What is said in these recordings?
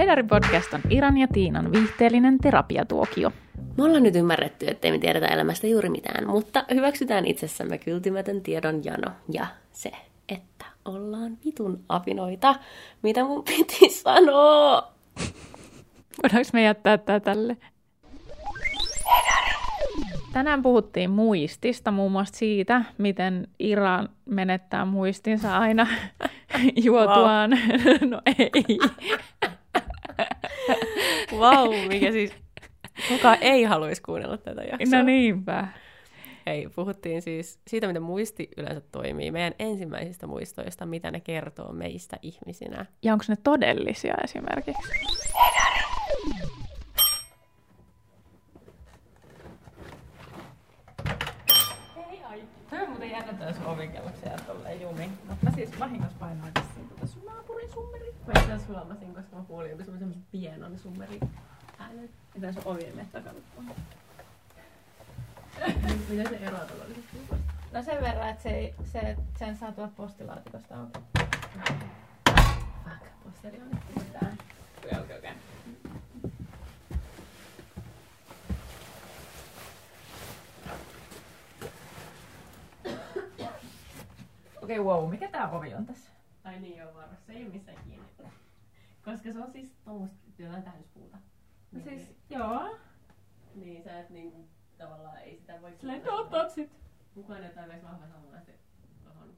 Hedari Podcast on Iran ja Tiinan viihteellinen terapiatuokio. Me ollaan nyt ymmärretty, ettei me tiedetä elämästä juuri mitään, mutta hyväksytään itsessämme kyltymätön tiedon jano ja se, että ollaan vitun apinoita. Mitä mun piti sanoa? Voidaanko me jättää tää tälle? Tänään puhuttiin muistista, muun muassa siitä, miten Iran menettää muistinsa aina juotuaan. Wow. No ei. Vau, wow, mikä siis... Kuka ei haluaisi kuunnella tätä jaksoa? No niinpä. Ei, puhuttiin siis siitä, miten muisti yleensä toimii, meidän ensimmäisistä muistoista, mitä ne kertoo meistä ihmisinä. Ja onko ne todellisia esimerkiksi? Tämä on muuten jännä tämä sun ovikello, jää tolleen jumiin. Mutta mä siis vahingossa painoin tässä tota sun naapurin summeri. Mä sulamasin, koska mä kuulin joku semmoisen pienon summeri äänen. Ja tässä on ovien takana. Miten se eroaa todellisesti? No sen verran, että se, ei- se, sen saa tuoda postilaatikosta auki. Fuck, posteri on nyt tää. Okei, okei, okei. Okei, wow, mikä tää ovi on tässä? Ai niin joo, varmasti. Se ei ole missään. Koska se on siis tuommoista jotain tähdyspuuta. No siis, joo. Niin sä et niinku tavallaan ei sitä voi... Silleen, no, that's it. Kukaan ei tarvitse vahva samanlaista tohon.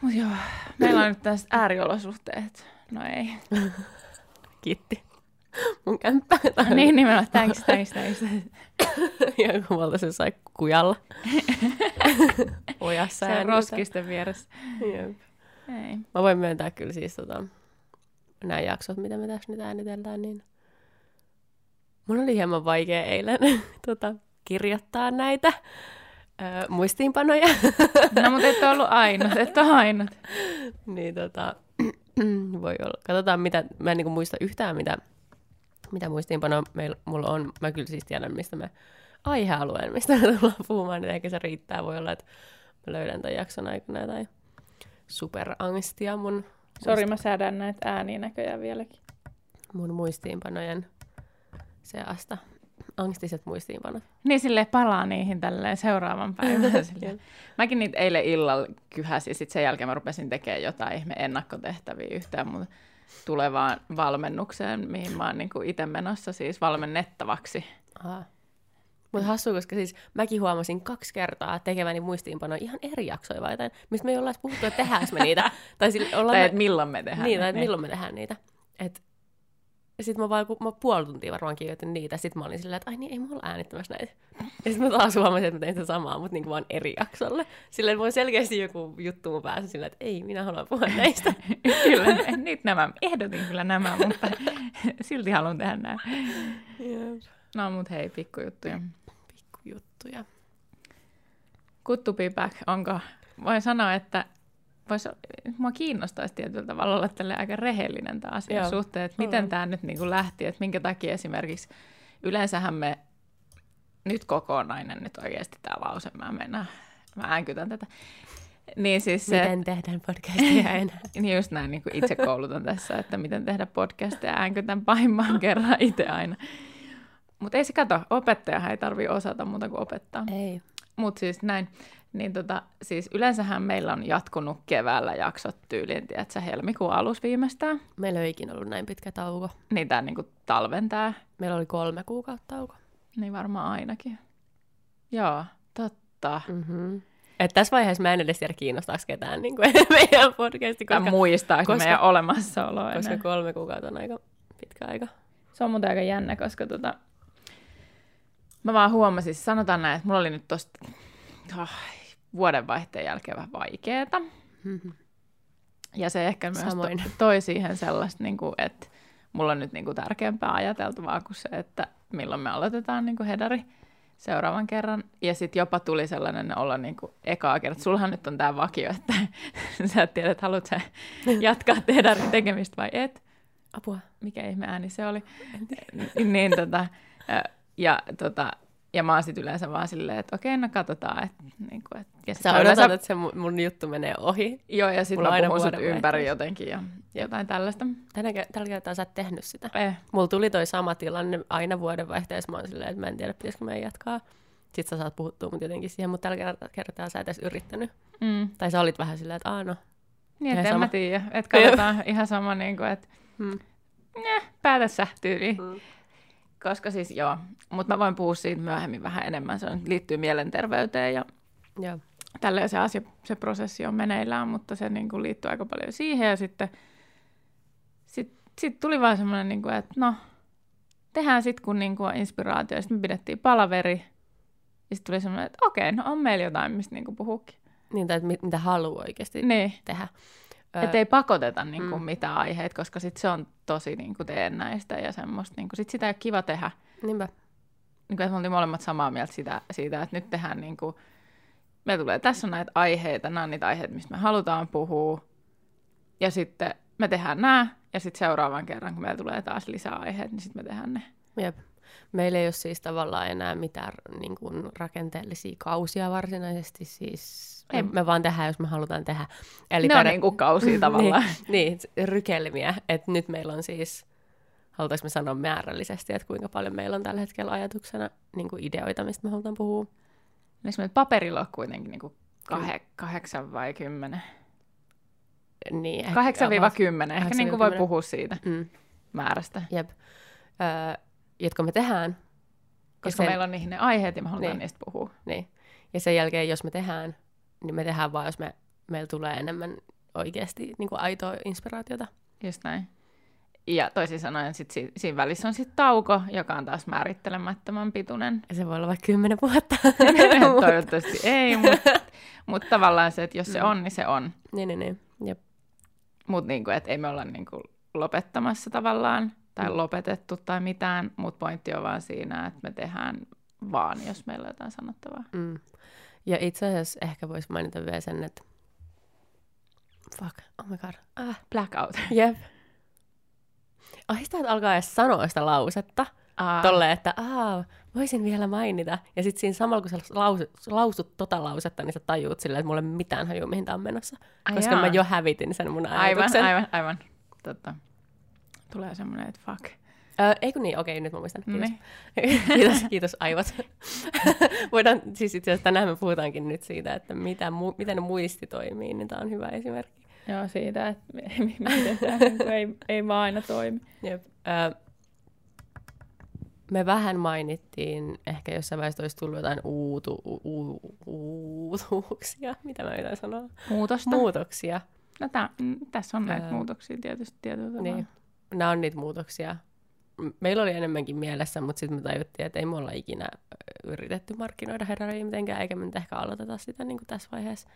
Mut joo, meillä on nyt tästä ääriolosuhteet. No ei. Kiitti. Mun kämppä. niin nimenomaan, thanks, thanks, thanks. ja kun mä oltaisiin jossain kujalla. Ojassa Se on äänitä. roskisten vieressä. Jep. Ei. Mä voin myöntää kyllä siis tota, nämä jaksot, mitä me tässä nyt äänitellään, niin mun oli hieman vaikea eilen tota, kirjoittaa näitä ö, muistiinpanoja. No mutta et ole ollut ainut, et ole ainut. niin tota, voi olla. Katsotaan, mitä, mä en niinku muista yhtään, mitä, mitä muistiinpanoa meillä, mulla on. Mä kyllä siis tiedän, mistä me aihealueen, mistä me tullaan puhumaan, niin ehkä se riittää. Voi olla, että mä löydän tämän jakson aikana jotain superangstia mun, Sori, mä säädän näitä ääniä näköjään vieläkin. mun muistiinpanojen seasta. Angstiset muistiinpanot. Niin sille palaa niihin tälleen seuraavan päivän. silleen. Mäkin niitä eilen illalla kyhäsin, sitten sen jälkeen mä rupesin tekemään jotain ihme ennakkotehtäviä yhtään mun tulevaan valmennukseen, mihin mä oon niinku itse menossa siis valmennettavaksi. Mutta hassu, koska siis mäkin huomasin kaksi kertaa tekeväni muistiinpanoja ihan eri jaksoja varten, mistä me ei olla puhuttu, että tehdäänkö me niitä. tai sille, ollaan Tai me... että milloin me tehdään. Niin, tai että milloin me tehdään niitä. Et... Sitten mä vaan, kun mä puoli tuntia varmaan kirjoitin niitä, sitten mä olin silleen, että ai niin, ei mulla ole äänittämässä näitä. Ja sitten mä taas huomasin, että mä tein sitä samaa, mutta niin vaan eri jaksolle. Silleen on selkeästi joku juttu mun päässä silleen, että ei, minä haluan puhua näistä. kyllä, nyt nämä, ehdotin kyllä nämä, mutta silti haluan tehdä nämä. Jep. No mut hei, pikkujuttuja. Pikkujuttuja. Good to be back, onko? Voin sanoa, että vois, mua kiinnostaisi tietyllä tavalla olla tälle aika rehellinen tämä asia Joo. suhteen, että miten tämä nyt niin lähti, että minkä takia esimerkiksi yleensähän me nyt kokonainen nyt oikeasti tämä lause, mä mennään, mä äänkytän tätä. Niin siis se, Miten tehdään podcastia enää? niin just näin niin kuin itse koulutan tässä, että miten tehdä podcastia, äänkytän pahimman kerran itse aina. Mutta ei se kato, opettajahan ei tarvi osata muuta kuin opettaa. Ei. Mutta siis näin, niin tota, siis yleensähän meillä on jatkunut keväällä jaksot tyyliin, tiedätkö, helmikuun alus viimeistään. Meillä ei ole ikinä ollut näin pitkä tauko. Niin tää niinku talven tää, Meillä oli kolme kuukautta tauko. niin varmaan ainakin. Joo, totta. Mm-hmm. Et tässä vaiheessa mä en edes tiedä kiinnostaako ketään niin kuin meidän podcasti, koska, muistaa koska- meidän olemassaoloa koska enää. kolme kuukautta on aika pitkä aika. Se on muuten aika jännä, koska tota, mä vaan huomasin, siis sanotaan näin, että mulla oli nyt tosta oh, vuodenvaihteen jälkeen vähän vaikeeta. Ja se ehkä myös to, Samoin. toi siihen sellaista, niin kuin, että mulla on nyt niin kuin tärkeämpää ajateltavaa kuin se, että milloin me aloitetaan niin kuin hedari seuraavan kerran. Ja sitten jopa tuli sellainen olo niin kuin ekaa kertaa. Sullahan nyt on tämä vakio, että sä et tiedä, että haluat sä jatkaa hedarin tekemistä vai et. Apua. Mikä ihme ääni se oli. niin tota, ja tota, Ja mä oon sit yleensä vaan silleen, että okei, no katsotaan. Että, niin kuin, että, ja sit Sä mä odotat, yleensä, että se mun, mun juttu menee ohi. Joo, ja sitten mä aina puhun sut ympäri jotenkin ja jotain tällaista. Tänä, tällä kertaa sä et tehnyt sitä. Eh, Mulla tuli toi sama tilanne aina vuodenvaihteessa. Mä oon silleen, että mä en tiedä, pitäisikö meidän jatkaa. Sitten sä saat puhuttua mut jotenkin siihen, mutta tällä kertaa, kertaa sä et edes yrittänyt. mm. Tai sä olit vähän silleen, että aah no. Niin, että en sama. mä tiedä. Että katsotaan ihan sama, niin kuin, että eh, päätä sä tyyliin. Mm. Koska siis joo, mutta mä voin puhua siitä myöhemmin vähän enemmän. Se on, liittyy mielenterveyteen ja Joo. tälleen se asia, se prosessi on meneillään, mutta se niin kuin liittyy aika paljon siihen. Ja sitten sit, sit tuli vaan semmoinen, niin kuin, että no, tehdään sitten kun niin kuin on inspiraatio. Sitten me pidettiin palaveri. Ja sitten tuli semmoinen, että okei, no on meillä jotain, mistä niin kuin puhuukin. Niin, tai että mit- mitä haluaa oikeasti Niin, tehdä. Että ei pakoteta niin kuin Mm. mitään aiheita, koska sitten se on tosi niin kuin teennäistä ja semmoista. Niin kuin, sit sitä ei ole kiva tehdä. Niinpä. niin kuin, että me oltiin molemmat samaa mieltä siitä, siitä että nyt tehdään niin kuin, me tulee, tässä on näitä aiheita, nämä on niitä aiheita, mistä me halutaan puhua, ja sitten me tehdään nämä, ja sitten seuraavan kerran, kun meillä tulee taas lisää aiheita, niin sitten me tehdään ne. Jep. Meillä ei ole siis tavallaan enää mitään niin kuin, rakenteellisia kausia varsinaisesti. Siis Ei. me vaan tehdään, jos me halutaan tehdä. Eli ne on per- niin kuin kausia tavallaan. niin, niin, rykelmiä. Että nyt meillä on siis, halutaanko me sanoa määrällisesti, että kuinka paljon meillä on tällä hetkellä ajatuksena niin kuin ideoita, mistä me halutaan puhua. Niin meillä paperilla on kuitenkin niin kuin kah- kahdeksan vai kymmenen. Niin, ehkä Kahdeksan viiva about- kymmenen. Ehkä niin kuin voi 8-10. puhua siitä Mm, määrästä. jep. Öö, jotka me tehdään. Koska sen- meillä on niihin ne aiheet ja me halutaan Niin. niistä puhua. Niin. Ja sen jälkeen, jos me tehdään, niin me tehdään vaan, jos me, meillä tulee enemmän oikeasti niin kuin aitoa inspiraatiota. Just näin. Ja toisin sanoen sit si- siinä välissä on sitten tauko, joka on taas määrittelemättömän pituinen. Ja se voi olla vaikka kymmenen vuotta. Toivottavasti ei, mutta mut tavallaan se, että jos se Mm. on, niin se on. niin, niin, niin. Jep. Mutta niinku, ei me olla niinku lopettamassa tavallaan tai Mm. lopetettu tai mitään, mutta pointti on vaan siinä, että me tehdään vaan, jos meillä on jotain sanottavaa. Mm. Ja itse asiassa ehkä voisi mainita vielä sen, että fuck, oh my god. Ah, Blackout. jep. Ahistaa, että alkaa edes sanoa sitä lausetta. Aa, Tolle, että aa, voisin vielä mainita. Ja sitten siinä samalla, kun sä lausut, lausut tota lausetta, niin sä tajuut silleen, että mulla ei ole mitään hajua, mihin tää on menossa. ai Koska jaa. mä jo hävitin sen mun Aivan, ajatuksen. aivan, aivan. Totta. Tulee semmoinen, että fuck. Öö, eikö niin? Okei, nyt mä muistan. Kiitos. Niin. kiitos, kiitos aivot. Voidaan, siis itse asiassa tänään me puhutaankin nyt siitä, että mitä, mu- miten muisti toimii, niin tämä on hyvä esimerkki. Joo, siitä, että me- me- miten tämä niinku ei, ei vaan aina toimi. Jep. Öö, me vähän mainittiin, ehkä jossain vaiheessa olisi tullut jotain uutu, u, u, uutuuksia, mitä mä yritän sanoa, Muutosta. muutoksia. No tää, mm, tässä on näitä Ää, muutoksia tietysti tietyllä tavalla. Niin. Nämä on niitä muutoksia. Meillä oli enemmänkin mielessä, mutta sitten me tajuttiin, että ei me olla ikinä yritetty markkinoida Hedaria mitenkään, eikä me nyt ehkä aloiteta sitä niin kuin tässä vaiheessa.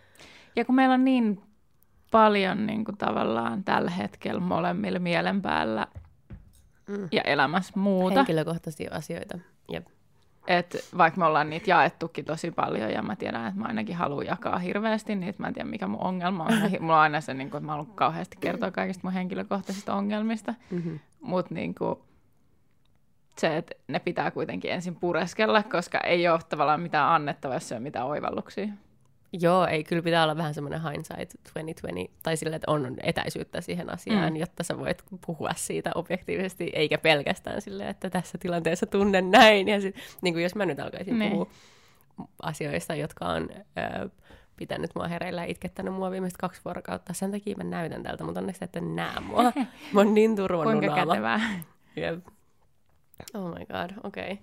Ja kun meillä on niin paljon niin kuin tavallaan tällä hetkellä molemmilla mielen päällä Mm. ja elämässä muuta, Henkilökohtaisia asioita. Jep. että vaikka me ollaan niitä jaettukin tosi paljon ja mä tiedän, että mä ainakin haluan jakaa hirveästi niitä, mä en tiedä mikä mun ongelma on. Mä- Mulla on aina se, niin kuin, että mä haluan kauheasti kertoa kaikista mun henkilökohtaisista ongelmista, Mm-hmm. mutta niin kuin, se, että ne pitää kuitenkin ensin pureskella, koska ei ole tavallaan mitään annettavaa, jos ei ole mitään oivalluksia. Joo, ei, kyllä pitää olla vähän semmoinen hindsight 2020, tai sille, että on etäisyyttä siihen asiaan, Mm. jotta sä voit puhua siitä objektiivisesti, eikä pelkästään silleen, että tässä tilanteessa tunnen näin. Ja sit, niin kuin jos mä nyt alkaisin Niin. puhua asioista, jotka on ö, pitänyt mua hereillä ja itkettänyt mua viimeiset kaksi vuorokautta, sen takia mä näytän tältä, mutta onneksi ette näe mua. Mä oon niin turvonnut Kuinka kätevää. Jep. Oh my god, okei. Okay.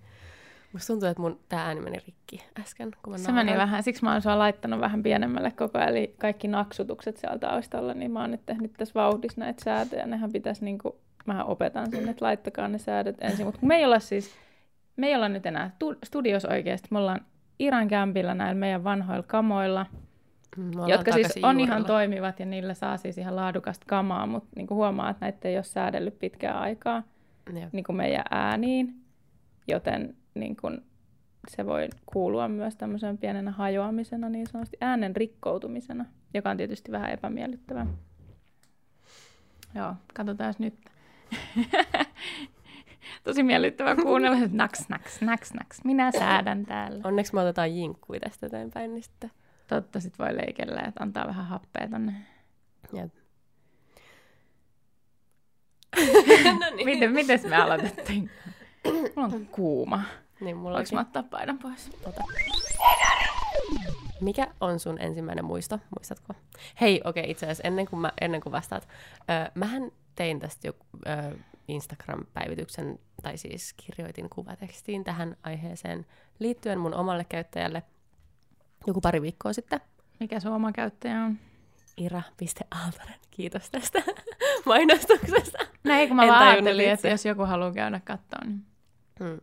Musta tuntuu, että mun tää ääni meni rikki äsken, kun mä Se meni vähän, siksi mä oon sua laittanut vähän pienemmälle koko ajan, eli kaikki naksutukset siellä taustalla, niin mä oon nyt tehnyt tässä vauhdissa näitä säätöjä, nehän pitäisi niinku, mähän opetan sen, että laittakaa ne säädöt ensin, mutta me ei olla siis, me ei olla nyt enää tu- studios oikeasti, me ollaan Iran kämpillä näillä meidän vanhoilla kamoilla, Mm, jotka siis on ihan juurella. toimivat ja niillä saa siis ihan laadukasta kamaa, mutta niin huomaa, että näitä ei ole säädellyt pitkään aikaa Jep. niin kuin meidän ääniin, joten niin kuin se voi kuulua myös tämmöisen pienenä hajoamisena, niin sanotusti äänen rikkoutumisena, joka on tietysti vähän epämiellyttävää. Joo, katsotaan nyt. tosi miellyttävä kuunnella, että naks, naks, naks, naks, minä säädän täällä. Onneksi me otetaan jinkkui tästä eteenpäin, niin sitten... Totta sit voi leikellä, että antaa vähän happea tonne. Jep. no niin. Miten, mites me aloitettiin? Mulla on kuuma. Niin, mulla Voinko mä ottaa paidan pois? Ota. Mikä on sun ensimmäinen muisto, muistatko? Hei, okei, okay, itse asiassa ennen kuin, mä, ennen kuin vastaat. Ö, mähän tein tästä jo ö, Instagram-päivityksen, tai siis kirjoitin kuvatekstiin tähän aiheeseen liittyen mun omalle käyttäjälle joku pari viikkoa sitten. Mikä sun oma käyttäjä on? Ira.aaltonen. Kiitos tästä mainostuksesta. Näin, kun mä En vaan ajattelin, että jos joku haluaa käydä katsoa, niin... Hmm.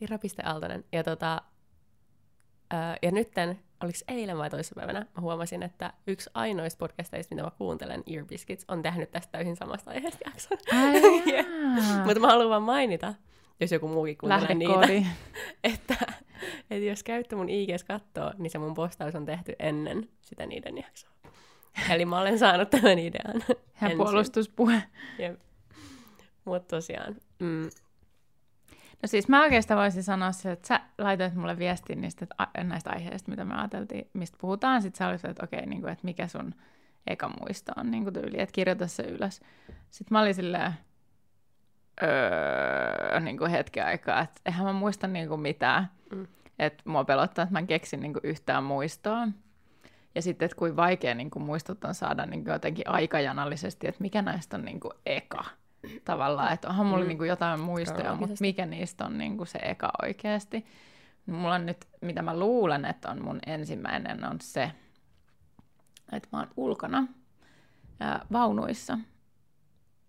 Ira.aaltonen. Ja, tota, ja nytten, oliko eilen vai toissapäivänä, mä huomasin, että yksi ainoista podcasteista, mitä mä kuuntelen, Ear Biscuits, on tehnyt tästä täysin samasta aiheesta jakson. Ai, Mutta mä haluan vaan mainita, jos joku muukin kuuntelee niitä, että, että jos käytte mun IGs kattoo, niin se mun postaus on tehty ennen sitä niiden jaksoa. Eli mä olen saanut tämän idean. Ja ensin. puolustuspuhe. Mutta tosiaan, mm, No siis mä oikeastaan voisin sanoa se, että sä laitoit mulle viestin niistä näistä aiheista, mitä me ajateltiin, mistä puhutaan. Sitten sä olisit, että okei, niin kuin, että mikä sun eka muisto on niin kuin tyyli, että kirjoita se ylös. Sitten mä olin silleen, öö, niin kuin hetken aikaa, että eihän mä muista niin kuin mitään. Mm. Että mua pelottaa, että mä en keksin niin kuin yhtään muistoa. Ja sitten, että kuin vaikea niin kuin muistot on saada niin kuin jotenkin aikajanallisesti, että mikä näistä on niin kuin eka tavallaan. Että onhan mulla Mm. niin kuin jotain muistoja, mutta mikä niistä on niin kuin se eka oikeasti. Mulla on nyt, mitä mä luulen, että on mun ensimmäinen, on se, että mä oon ulkona ää, vaunuissa.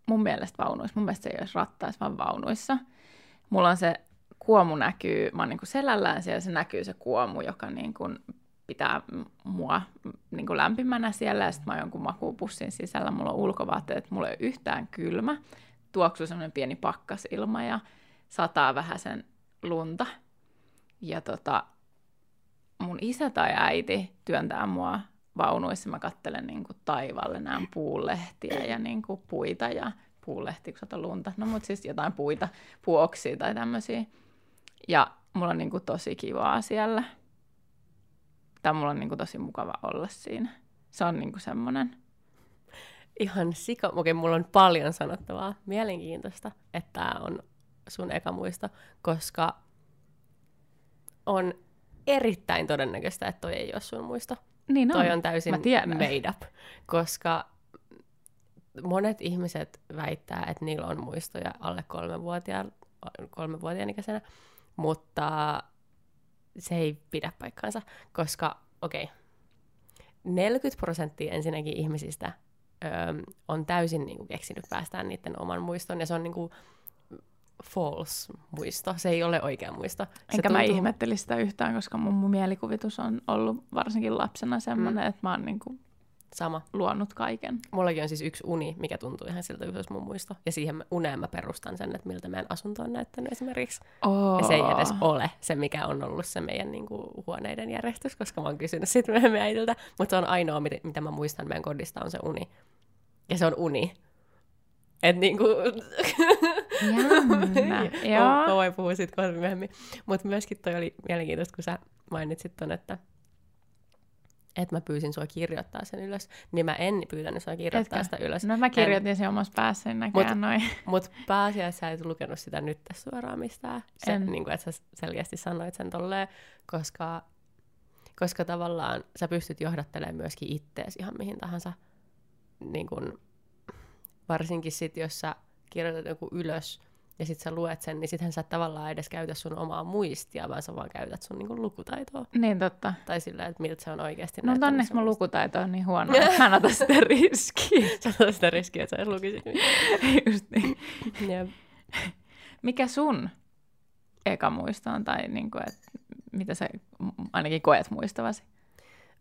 Mun mielestä vaunuissa. Mun mielestä se ei olisi rattaissa, vaan vaunuissa. Mulla on se kuomu näkyy, mä oon niin kuin selällään siellä, se näkyy se kuomu, joka niin kuin pitää mua m- niin kuin lämpimänä siellä, ja sitten mä oon jonkun makuupussin sisällä, mulla on ulkovaatteet, mulla ei ole yhtään kylmä, tuoksuu semmoinen pieni pakkasilma, ja sataa vähän sen lunta. Ja tota, mun isä tai äiti työntää mua vaunuissa, mä kattelen niin kuin taivaalle, näen puulehtiä ja niin kuin puita ja puulehti, kun sata lunta, no mut siis jotain puita, puoksia tai tämmöisiä. Ja mulla on niin kuin tosi kivaa siellä. Mulla on niin kuin tosi mukava olla siinä. Se on niin kuin semmoinen. ihan sika... Okei, mulla on paljon sanottavaa. Mielenkiintoista, että tämä on sun eka muisto, koska on erittäin todennäköistä, että toi ei ole sun muisto. Niin Toi on täysin made up, koska monet ihmiset väittää, että niillä on muistoja alle kolmevuotiaan, kolmevuotiaan ikäisenä, mutta se ei pidä paikkaansa, koska okei, okay, 40 prosenttia ensinnäkin ihmisistä öö, on täysin niin kuin, keksinyt päästään niiden oman muiston, ja se on niin kuin, false muisto, se ei ole oikea muisto. Se Enkä mä tuntuu- ihmetteli sitä yhtään, koska mun, mun mielikuvitus on ollut varsinkin lapsena semmoinen, mm. että mä oon niin kuin Sama. luonut kaiken. Mullakin on siis yksi uni, mikä tuntuu ihan siltä, jos olisi mun muisto. Ja siihen mä- uneen mä perustan sen, että miltä meidän asunto on näyttänyt esimerkiksi. Oh. Ja se ei edes ole se, mikä on ollut se meidän niin kuin, huoneiden järjestys, koska mä oon kysynyt sitten myöhemmin äidiltä. Mutta se on ainoa, mitä, mitä mä muistan meidän kodista, on se uni. Ja se on uni. Et niinku... Jännä. mä, Joo. mä voin puhua siitä kohta myöhemmin. Mutta myöskin toi oli mielenkiintoista, kun sä mainitsit ton, että että mä pyysin sua kirjoittaa sen ylös, niin mä en pyytänyt sua kirjoittaa Etkö? sitä ylös. No mä kirjoitin sen omassa päässäni näköjään noin. Mutta pääasiassa sä et lukenut sitä nyt tässä suoraan mistään. Se, En. niin kuin, että sä selkeästi sanoit sen tolleen, koska, koska tavallaan sä pystyt johdattelemaan myöskin ittees ihan mihin tahansa. Niin kuin, varsinkin sit, jos sä kirjoitat joku ylös ja sit sä luet sen, niin sittenhän sä et tavallaan edes käytä sun omaa muistia, vaan sä vaan käytät sun niin lukutaitoa. Niin totta. Tai sillä, että miltä se on oikeasti No mutta näyttänyt onneksi se mun muisto. lukutaito on niin huono, että mä en ota sitä riskiä. Sä otat sitä riskiä, että sä edes lukisit. Just niin. Jep. Mikä sun eka muisto on, tai niin kuin, että mitä sä ainakin koet muistavasi?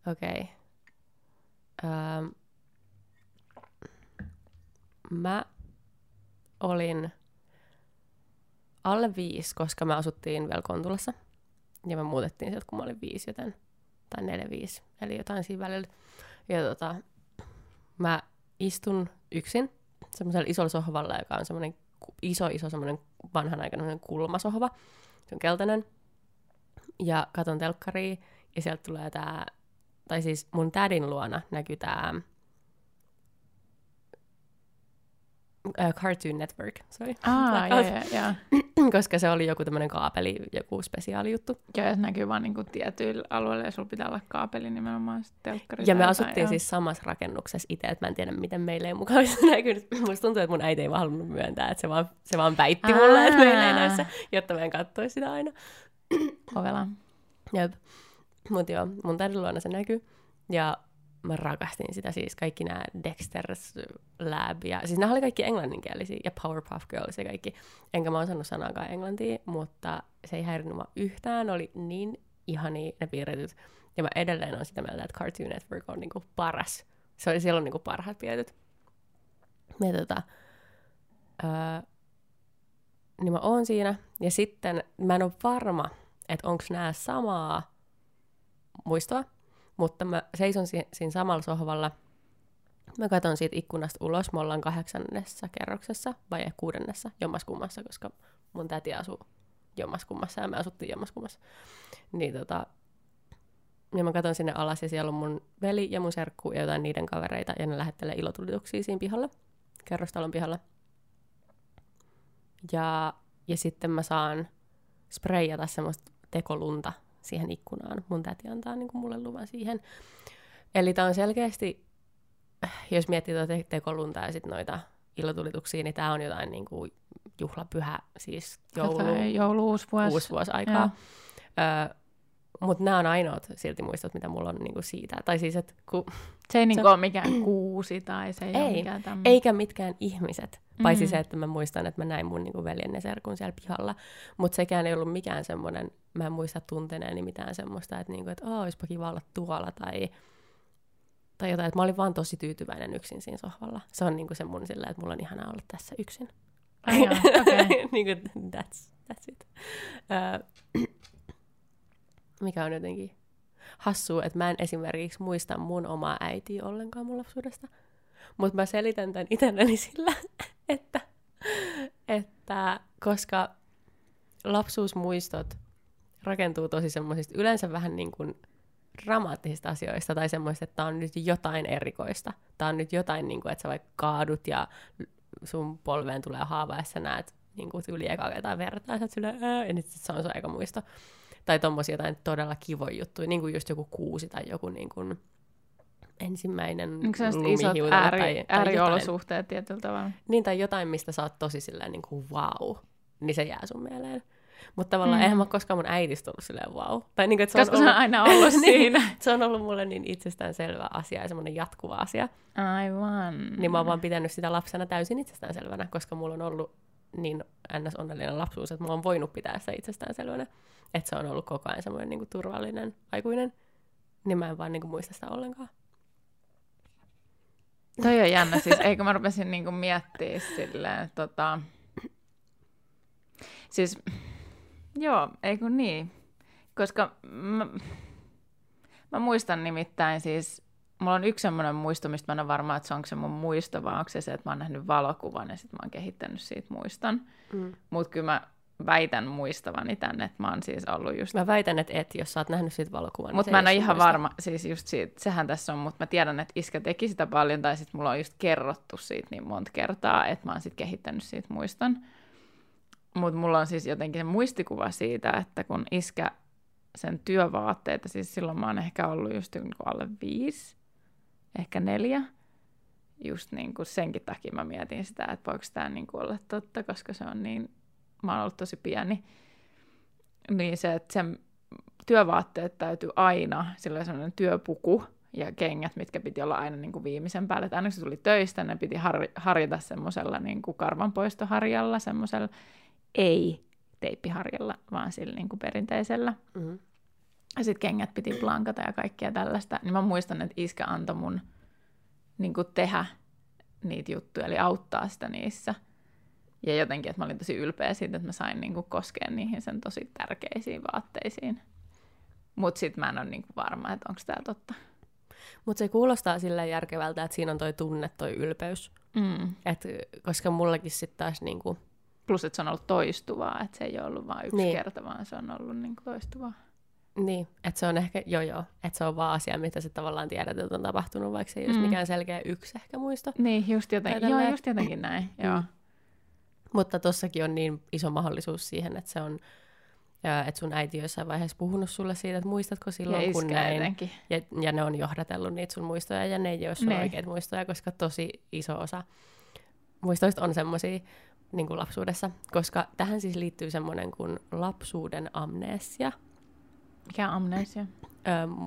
Okei. Okay. Ähm. Mä olin alle viisi, koska me asuttiin vielä Kontulassa. Ja me muutettiin sieltä, kun mä olin viisi, joten, tai neljä viisi, eli jotain siinä välillä. Ja tota, mä istun yksin semmoisella isolla sohvalla, joka on semmoinen iso, iso semmoinen vanhanaikainen kulmasohva. Se on keltainen. Ja katon telkkaria, ja sieltä tulee tää, tai siis mun tädin luona näkyy tää äh, Cartoon Network, sorry. Aa, joo, joo, joo. koska se oli joku tämmöinen kaapeli, joku spesiaalijuttu. Joo, ja se näkyy vaan niinku tietyillä alueilla, ja sulla pitää olla kaapeli nimenomaan sit telkkarissa. Ja me asuttiin jotain, siis samassa rakennuksessa itse, että mä en tiedä, miten meille ei mukaan olisi näkynyt. Musta tuntuu, että mun äiti ei vaan halunnut myöntää, että se vaan, se vaan väitti Aa. mulle, että meillä ei näy se, jotta mä en katsoisi sitä aina. joo. Ovela. Jep. Mut joo, mun tädin luona se näkyy. Ja mä rakastin sitä siis, kaikki nämä Dexter's Lab, ja siis nämä oli kaikki englanninkielisiä, ja Powerpuff Girls ja kaikki. Enkä mä osannut sanaakaan englantia, mutta se ei häirinyt mua yhtään, oli niin ihania ne piirretyt. Ja mä edelleen on sitä mieltä, että Cartoon Network on niinku paras. Se oli silloin niinku parhaat piirretyt. Ja tota, öö, niin mä oon siinä, ja sitten mä en ole varma, että onko nämä samaa muistoa, mutta mä seison si- siinä samalla sohvalla. Mä katson siitä ikkunasta ulos. Me ollaan kahdeksannessa kerroksessa vai kuudennessa, jommaskummassa, koska mun täti asuu jommaskummassa ja me asuttiin jommaskummassa. Niin tota, ja mä katson sinne alas ja siellä on mun veli ja mun serkku ja jotain niiden kavereita ja ne lähettelee ilotulituksia siinä pihalla, kerrostalon pihalla. Ja, ja sitten mä saan spreijata semmoista tekolunta siihen ikkunaan. Mun täti antaa niin kuin mulle luvan siihen. Eli tää on selkeästi, jos miettii tuota te- tekolunta ja sitten noita ilotulituksia, niin tää on jotain niin kuin juhlapyhä, siis joulu, Joulu, uusi vuosi. uusi vuosi aikaa. Öö, mutta nämä on ainoat silti muistot, mitä mulla on niinku siitä. Tai siis, että ku, Se ei niinku Se- ole mikään kuusi tai se ei, ole Ei, mikään tämmöinen. eikä mitkään ihmiset. Paitsi Mm. se, että mä muistan, että mä näin mun niinku veljen ja serkun siellä pihalla. Mutta sekään ei ollut mikään semmoinen, mä en muista tunteneeni mitään semmoista, että, niinku, että olisipa kiva olla tuolla tai, tai jotain. Että mä olin vaan tosi tyytyväinen yksin siinä sohvalla. Se on niinku se mun sillä, että mulla on ihanaa olla tässä yksin. Ai joo, okei. niinku, that's, that's it. Ö, mikä on jotenkin hassua, että mä en esimerkiksi muista mun omaa äitiä ollenkaan mun lapsuudesta. Mutta mä selitän tämän itselleni sillä, että, että koska lapsuusmuistot rakentuu tosi semmoisista yleensä vähän niin kuin dramaattisista asioista tai semmoista, että on nyt jotain erikoista. Tää on nyt jotain, niin kuin, että sä vaikka kaadut ja sun polveen tulee haava ja sä näet niin kuin yli eka jotain verta ja sä "Ää", ja nyt se on sun aika muisto. Tai tommosia jotain todella kivoja juttuja, niin kuin just joku kuusi tai joku niin kuin ensimmäinen Onko isot lumihiutale ääri, tai, tai ääriolosuhteet tietyllä tavalla? Niin, tai jotain, mistä sä oot tosi silleen niin kuin wow, niin se jää sun mieleen. Mutta tavallaan Mm. eihän mä koskaan mun äitistä ollut silleen wow. Tai niin kuin, että se Koska on se on ollut, aina ollut Niin. siinä. se on ollut mulle niin itsestäänselvä asia ja semmoinen jatkuva asia. Aivan. Niin mä oon vaan pitänyt sitä lapsena täysin itsestäänselvänä, koska mulla on ollut niin ns. onnellinen lapsuus, että mä oon voinut pitää sitä itsestäänselvänä. Että se on ollut koko ajan semmoinen niin kuin turvallinen aikuinen. Niin mä en vaan niin kuin muista sitä ollenkaan. Toi on jännä siis, eikö mä rupesin niinku miettiä silleen, tota... Siis, joo, ei kun niin. Koska mä, mä muistan nimittäin siis, mulla on yksi semmoinen muisto, mistä mä en ole varma, että se onko se mun muisto, vai onko se se, että mä oon nähnyt valokuvan ja sitten mä oon kehittänyt siitä muiston. Mm. Mutta kyllä mä väitän muistavani tänne, että mä oon siis ollut just Mä väitän, että et, jos sä oot nähnyt siitä valokuvan. niin mutta mä en ole ihan muisto. varma, siis just siitä, sehän tässä on, mutta mä tiedän, että iskä teki sitä paljon, tai sitten mulla on just kerrottu siitä niin monta kertaa, että mä oon sitten kehittänyt siitä muiston. Mutta mulla on siis jotenkin se muistikuva siitä, että kun iskä sen työvaatteita, siis silloin mä oon ehkä ollut just niin kuin alle viisi, ehkä neljä, just niin kuin senkin takia mä mietin sitä, että voiko tämä niin kuin olla totta, koska se on niin, mä oon ollut tosi pieni, niin se, että sen työvaatteet täytyy aina, sillä oli sellainen työpuku ja kengät, mitkä piti olla aina niin kuin viimeisen päälle. Että aina kun se tuli töistä, ne piti har- harjata semmoisella niin kuin karvanpoistoharjalla, semmoisella ei teippiharjalla, vaan sillä niin kuin perinteisellä. Mm. Ja sitten kengät piti blankata ja kaikkea tällaista. Niin mä muistan, että iskä antoi mun niin kuin tehdä niitä juttuja, eli auttaa sitä niissä. Ja jotenkin, että mä olin tosi ylpeä siitä, että mä sain niin kuin koskea niihin sen tosi tärkeisiin vaatteisiin. Mutta sitten mä en ole niin kuin varma, että onko tämä totta. Mutta se kuulostaa silleen järkevältä, että siinä on toi tunne, toi ylpeys. Mm. Et, koska mullakin sitten taas niinku, Plus, että se on ollut toistuvaa, että se ei ole ollut vain yksi Niin. kerta, vaan se on ollut niin kuin toistuvaa. Niin, että se on ehkä, joo joo, että se on vaan asia, mitä sä tavallaan tiedät, että on tapahtunut, vaikka se ei mm. Mm. mikään selkeä yksi ehkä muisto. Niin, just jotenkin, joo, just jotenkin näin, joo. Mm. Mutta tossakin on niin iso mahdollisuus siihen, että se on, ja, että sun äiti jossain vaiheessa puhunut sulle siitä, että muistatko Ja silloin, kun näin. Ja, ja ne on johdatellut niitä sun muistoja, ja ne ei ole sun Ne. oikeita muistoja, koska tosi iso osa muistoista on semmoisia niin kuin lapsuudessa. Koska tähän siis liittyy semmoinen kuin lapsuuden amnesia, Mikä on amnesia? ö,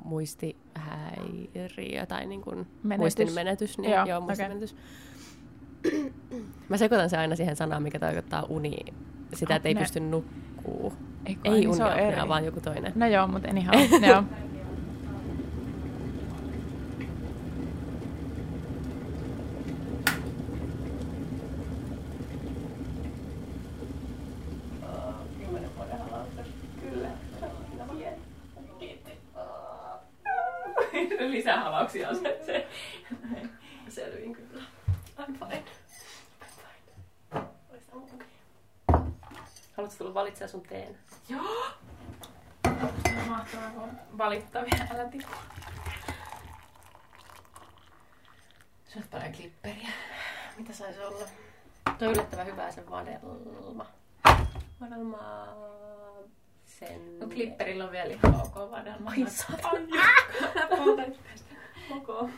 muistihäiriö tai niin kuin Menetys. muistin menetys. Niin, Joo, joo, okei. muistinmenetys. Mä sekoitan se aina siihen sanaan, mikä tarkoittaa uni. Sitä, että ei Apnea. pysty nukkuu. Ei, Ei niin uniapnea, vaan joku toinen. No joo, mutta anyhow, joo. Lisähalauksia on se. se. Selvin kyllä. I'm fine. I'm fine. Ois tää mun- Tulla valitsemaan sun teen? Mahtavaa, kun valittavia, älä tipu. Se on paljon klipperiä. Mitä saisi olla? Tuo on yllättävän hyvää se vadelma. Vadelma... Sen... No klipperillä on vielä ihan ok vadelma. Ai saatana. Ok.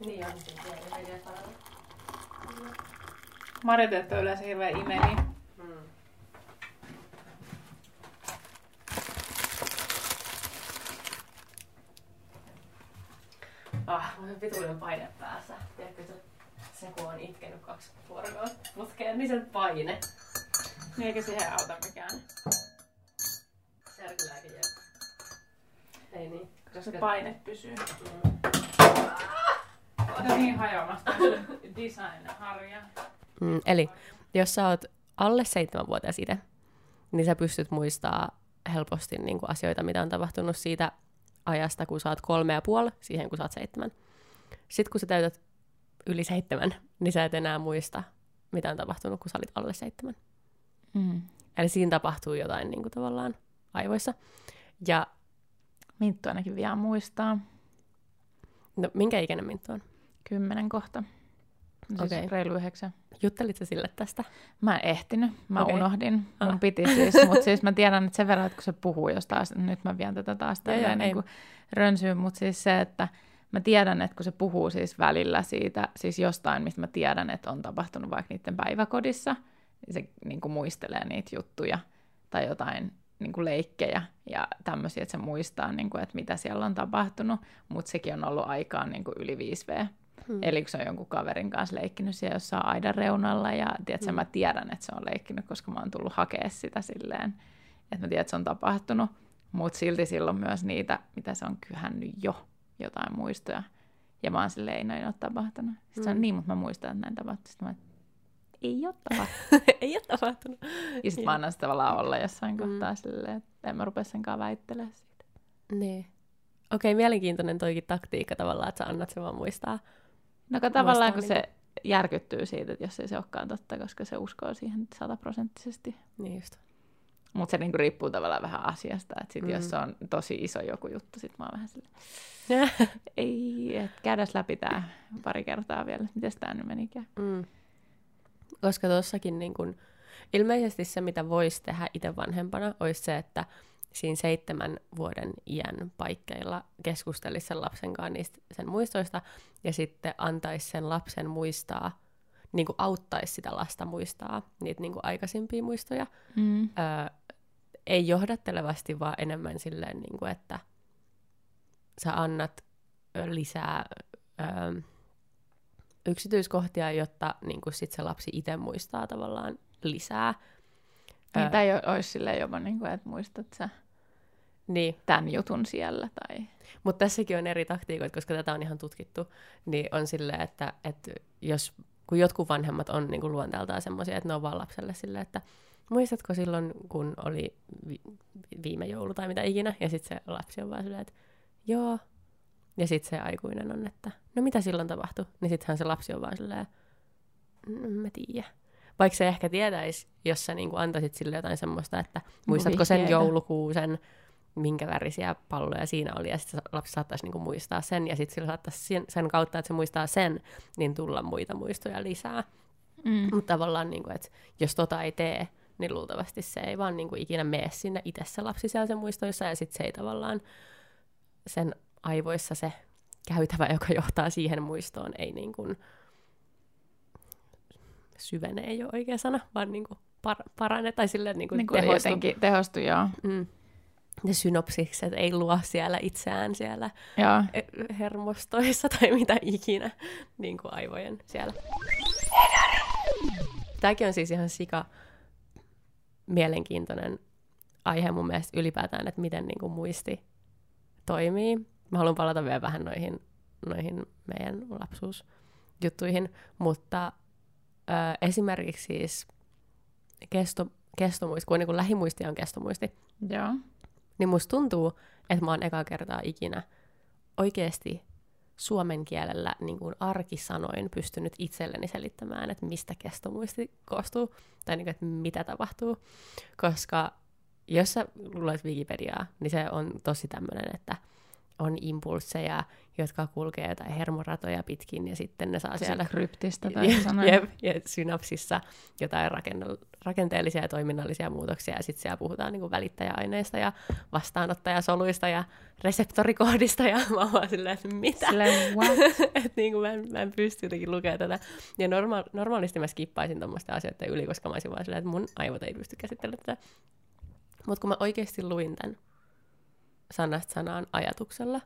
Niin on, siis vielä media Marjotet on yleensä hirveän imeli. Mm. Ah, mulla on vituinen paine päässä. Tiedätkö se, se kun on itkenyt kaksi vuorokautta putkeen, niin sen paine. Niin eikä siihen auta mikään. Särkylääke jää. Ei niin. Koska se paine pysyy. Mm. No niin hajoamasta design-harja. Mm, eli jos sä oot alle seitsemänvuotias itse, niin sä pystyt muistaa helposti niin kuin asioita, mitä on tapahtunut siitä ajasta, kun sä oot kolme ja puoli, siihen kun sä oot seitsemän. Sitten kun sä täytät yli seitsemän, niin sä et enää muista, mitä on tapahtunut, kun sä olit alle seitsemän. Mm. Eli siinä tapahtuu jotain niin kuin tavallaan aivoissa. Ja Minttu ainakin vielä muistaa. no, minkä ikäinen Minttu on? Kymmenen kohta. Siis Okei. reilu yhdeksän. Juttelit sä sille tästä? Mä en ehtinyt, mä okay. unohdin. Mun Ah. piti siis, mutta siis mä tiedän, että sen verran, että kun se puhuu jostain, nyt mä vien tätä taas tälleen niin rönsyyn, mutta siis se, että mä tiedän, että kun se puhuu siis välillä siitä, siis jostain, mistä mä tiedän, että on tapahtunut vaikka niiden päiväkodissa, niin se niin kuin muistelee niitä juttuja tai jotain niin kuin leikkejä ja tämmöisiä, että se muistaa, niin kuin, että mitä siellä on tapahtunut, mutta sekin on ollut aikaan niin kuin yli 5V. Hmm. Eli kun se on jonkun kaverin kanssa leikkinyt siellä jossain aidan reunalla ja tiedätkö, Mm. mä tiedän, että se on leikkinyt, koska mä oon tullut hakea sitä silleen, että mä tiedän, että se on tapahtunut, mutta silti silloin myös niitä, mitä se on kyhännyt jo, jotain muistoja. Ja mä oon silleen, ei noin ole tapahtunut. Sitten se on Mm. niin, mutta mä muistan, että näin tapahtui. Sitten mä ei ole tapahtunut. Ei ole tapahtunut. Ja sitten mä annan sitä tavallaan olla jossain Mm. kohtaa silleen, että en mä rupea senkaan väittelemään siitä. Niin. Okei, mielenkiintoinen toikin taktiikka tavallaan, että sä annat sen vaan muistaa. No kun tavallaan, kun se järkyttyy siitä, että jos ei se olekaan totta, koska se uskoo siihen sataprosenttisesti. Niin just. Mutta se niinku riippuu tavallaan vähän asiasta. Että sit Mm. jos se on tosi iso joku juttu, sit mä oon vähän sille, ei, et käydäs läpi tää pari kertaa vielä, että miten tää nyt menikään. mm. Koska tuossakin niin kun, ilmeisesti se, mitä voisi tehdä itse vanhempana, olisi se, että siinä seitsemän vuoden iän paikkeilla keskustelisi sen lapsen kanssa niistä sen muistoista ja sitten antaisi sen lapsen muistaa, niin kuin auttaisi sitä lasta muistaa niitä niin kuin aikaisempia muistoja. Mm. Öö, ei johdattelevasti, vaan enemmän silleen, niin kuin, että sä annat ö, lisää ö, yksityiskohtia, jotta niin kuin sit se lapsi itse muistaa tavallaan lisää. Niin, Ö, tai olisi silleen jopa, niinku, että muistat sä niin, tämän jutun siellä. Tai... mutta tässäkin on eri taktiikoita, koska tätä on ihan tutkittu, niin on silleen, että, että jos, kun jotkut vanhemmat on niin kuin luonteeltaan semmoisia, että ne on vaan lapselle silleen, että muistatko silloin, kun oli vi- viime joulu tai mitä ikinä, ja sitten se lapsi on vaan silleen, että joo, Ja sitten se aikuinen on, että no mitä silloin tapahtui? Niin sittenhän se lapsi on vaan silleen, "Mm, en mä tiedä. Vaikka se ehkä tietäisi, jos sä niinku antaisit sille jotain semmoista, että muistatko sen joulukuusen, minkä värisiä palloja siinä oli, ja sitten lapsi saattaisi niinku muistaa sen, ja sitten sillä saattaisi sen, sen kautta, että se muistaa sen, niin tulla muita muistoja lisää. Mm. Mutta tavallaan, niin kuin, että jos tota ei tee, niin luultavasti se ei vaan niin kuin, ikinä mene sinne itse se lapsi siellä sen muistoissa, ja sitten se ei tavallaan sen aivoissa se käytävä, joka johtaa siihen muistoon, ei niin kuin, syvene, ei ole oikea sana, vaan niin kuin par- parane, tai silleen niin kuin Niin kuin tehostu. jotenkin tehostu, joo. Mm. Ne synopsikset ei luo siellä itseään siellä joo. e- hermostoissa tai mitä ikinä niin kuin aivojen siellä. Tämäkin on siis ihan sika mielenkiintoinen aihe mun mielestä ylipäätään, että miten niin kuin muisti toimii. Mä haluan palata vielä vähän noihin, noihin meidän lapsuusjuttuihin, mutta ö, esimerkiksi siis kesto, kestomuisti, kun niin kuin lähimuisti on kestomuisti, Joo. Niin musta tuntuu, että mä oon eka kertaa ikinä oikeasti suomen kielellä niin kuin arkisanoin pystynyt itselleni selittämään, että mistä kestomuisti koostuu, tai niin kuin, että mitä tapahtuu. Koska jos sä luet Wikipediaa, niin se on tosi tämmöinen, että on impulsseja, jotka kulkee jotain hermoratoja pitkin, ja sitten ne saa siellä Siellä kryptistä tai. Jep, ja synapsissa jotain rakenteellisia ja toiminnallisia muutoksia, ja sitten siellä puhutaan niin välittäjäaineista ja vastaanottajasoluista ja reseptorikohdista, ja mä oon silleen, että mitä? Silleen, what? että niin mä, en, mä en pysty jotenkin lukemaan tätä. Ja norma- normaalisti mä skippaisin tuommoista asioita yli, koska mä olisin vaan silleen, että mun aivot ei pysty käsittelemään tätä. Mutta kun mä oikeasti luin tämän sanasta sanaan ajatuksella,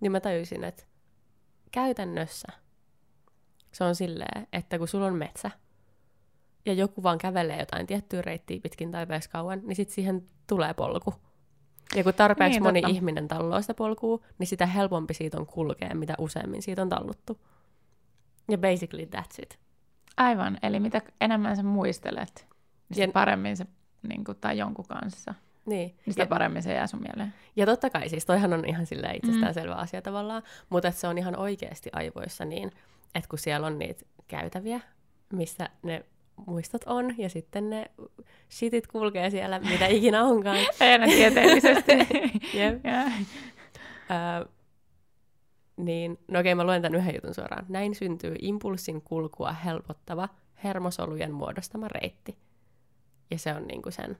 niin mä tajusin, että käytännössä se on silleen, että kun sulla on metsä, ja joku vaan kävelee jotain tiettyä reittiä pitkin tai tarpeeksi kauan, niin sitten siihen tulee polku. Ja kun tarpeeksi Niin, moni totta. ihminen talloo sitä polkua, niin sitä helpompi siitä on kulkea, mitä useammin siitä on talluttu. Ja basically that's it. Aivan, eli mitä enemmän sä muistelet, niin Ja- paremmin se, niin kuin, tai jonkun kanssa, Niin. niin sitä Ja, paremmin se jää sun mieleen. ja totta kai, siis toihan on ihan sillä itsestäänselvä mm. asia tavallaan, mutta se on ihan oikeasti aivoissa niin, että kun siellä on niitä käytäviä, missä ne muistot on, ja sitten ne shitit kulkee siellä, mitä ikinä onkaan. Ei aina tieteellisesti. Jep. Joo. Öö, niin, no okei, mä luen tämän yhden jutun suoraan. Näin syntyy impulssin kulkua helpottava hermosolujen muodostama reitti. Ja se on niinku sen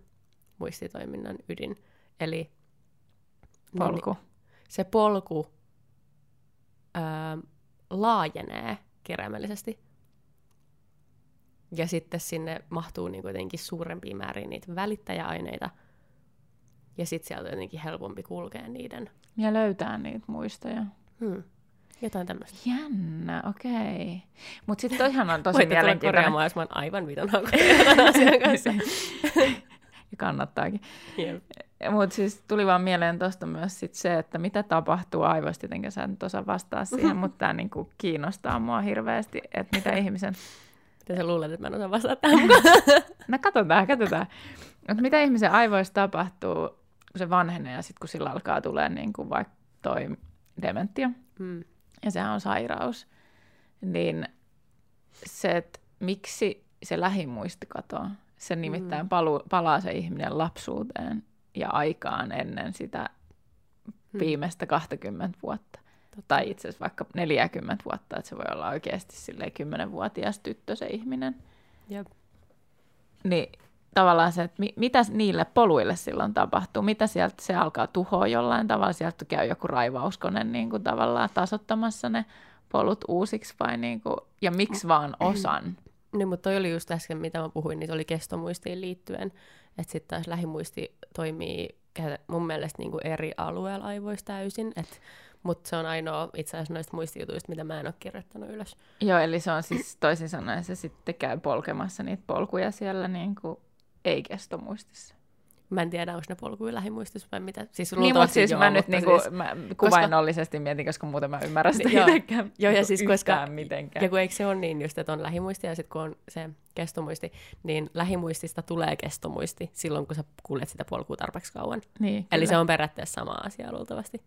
muistitoiminnan ydin. Eli Polku. Niin, se polku öö, laajenee kirjaimellisesti. Ja sitten sinne mahtuu niin jotenkin suurempiin määriin niitä välittäjäaineita. Ja sitten sieltä on jotenkin helpompi kulkea niiden Ja löytää niitä muistoja. Hmm. Jotain tämmöistä. Jännä, okei. Mutta sitten toihan on tosi Voitte tulla mielenkiintoinen. korjaamaan, jos mä oon aivan viton asian kanssa. ja kannattaakin. Jep. Mutta siis tuli vaan mieleen tuosta myös sit se, että mitä tapahtuu aivoista, jotenkin sä et osaa vastaa siihen, mutta tämä niinku kiinnostaa mua hirveästi, että mitä ihmisen... Mitä sä luulet, että mä en osaa vastata tähän? No katsotaan, katsotaan. Mutta mitä ihmisen aivoissa tapahtuu, kun se vanhenee ja sitten kun sillä alkaa tulee niinku vaikka toi dementia, mm. ja sehän on sairaus, niin se, että miksi se lähimuisti katoaa, se nimittäin Mm. palu, palaa se ihminen lapsuuteen ja aikaan ennen sitä Mm. viimeistä 20 vuotta. Tai itse asiassa vaikka 40 vuotta, että se voi olla oikeasti silleen 10-vuotias tyttö se ihminen. Jep. Niin tavallaan se, että mi- mitä niille poluille silloin tapahtuu, mitä sieltä se alkaa tuhoa jollain tavalla, sieltä käy joku raivauskone niin kuin tavallaan tasottamassa ne polut uusiksi vai niin kuin, ja miksi vaan osan. Niin, mutta toi oli just äsken, mitä mä puhuin, niin se oli kestomuistiin liittyen. Että sitten taas lähimuisti toimii mun mielestä niin kuin eri alueella aivoista täysin. Mutta se on ainoa itse asiassa noista muistijutuista, mitä mä en ole kirjoittanut ylös. Joo, eli se on siis toisin sanoen se sitten käy polkemassa niitä polkuja siellä niin kuin ei-kestomuistissa. Mä en tiedä, onko ne polkuja lähimuistissa vai mitä. Siis Niin, mutta siis joo, mä nyt niinku, siis- mä kuvainnollisesti mietin, koska muuten mä ymmärrän sitä Joo. mitenkään Joo, ja siis koska- mitenkään. Ja kun eikö se ole niin just, että on lähimuisti ja sitten kun on se kestomuisti, niin lähimuistista tulee kestomuisti silloin, kun sä kuljet sitä polkua tarpeeksi kauan. niin, Eli kyllä. se on periaatteessa sama asia luultavasti.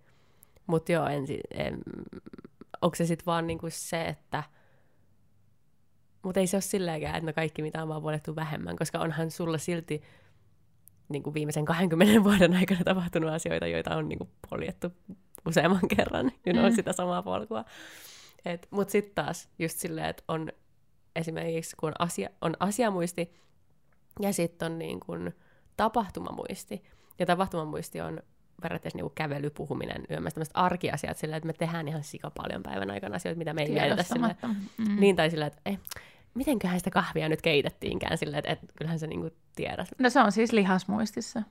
Mutta joo, en, en, onko se sitten vaan niinku se, että mutta ei se ole silleenkään, että no kaikki mitä on vaan vuodettu vähemmän, koska onhan sulla silti niin kuin viimeisen 20 vuoden aikana tapahtunut asioita, joita on niin kuin poljettu useamman kerran, you know, mm. sitä samaa polkua. Mutta sitten taas just silleen, että on esimerkiksi kun on, asia, on asiamuisti ja sitten on niin kuin tapahtumamuisti. Ja tapahtumamuisti on periaatteessa niin kävely, puhuminen, yömässä tämmöiset arkiasiat sillä, että me tehdään ihan sika paljon päivän aikana asioita, mitä me ei sillä. Mm. Niin, tai sillä, että eh, mitenköhän sitä kahvia nyt keitettiinkään sillä, että, että kyllähän se niin tiedät. No se on siis lihasmuistissa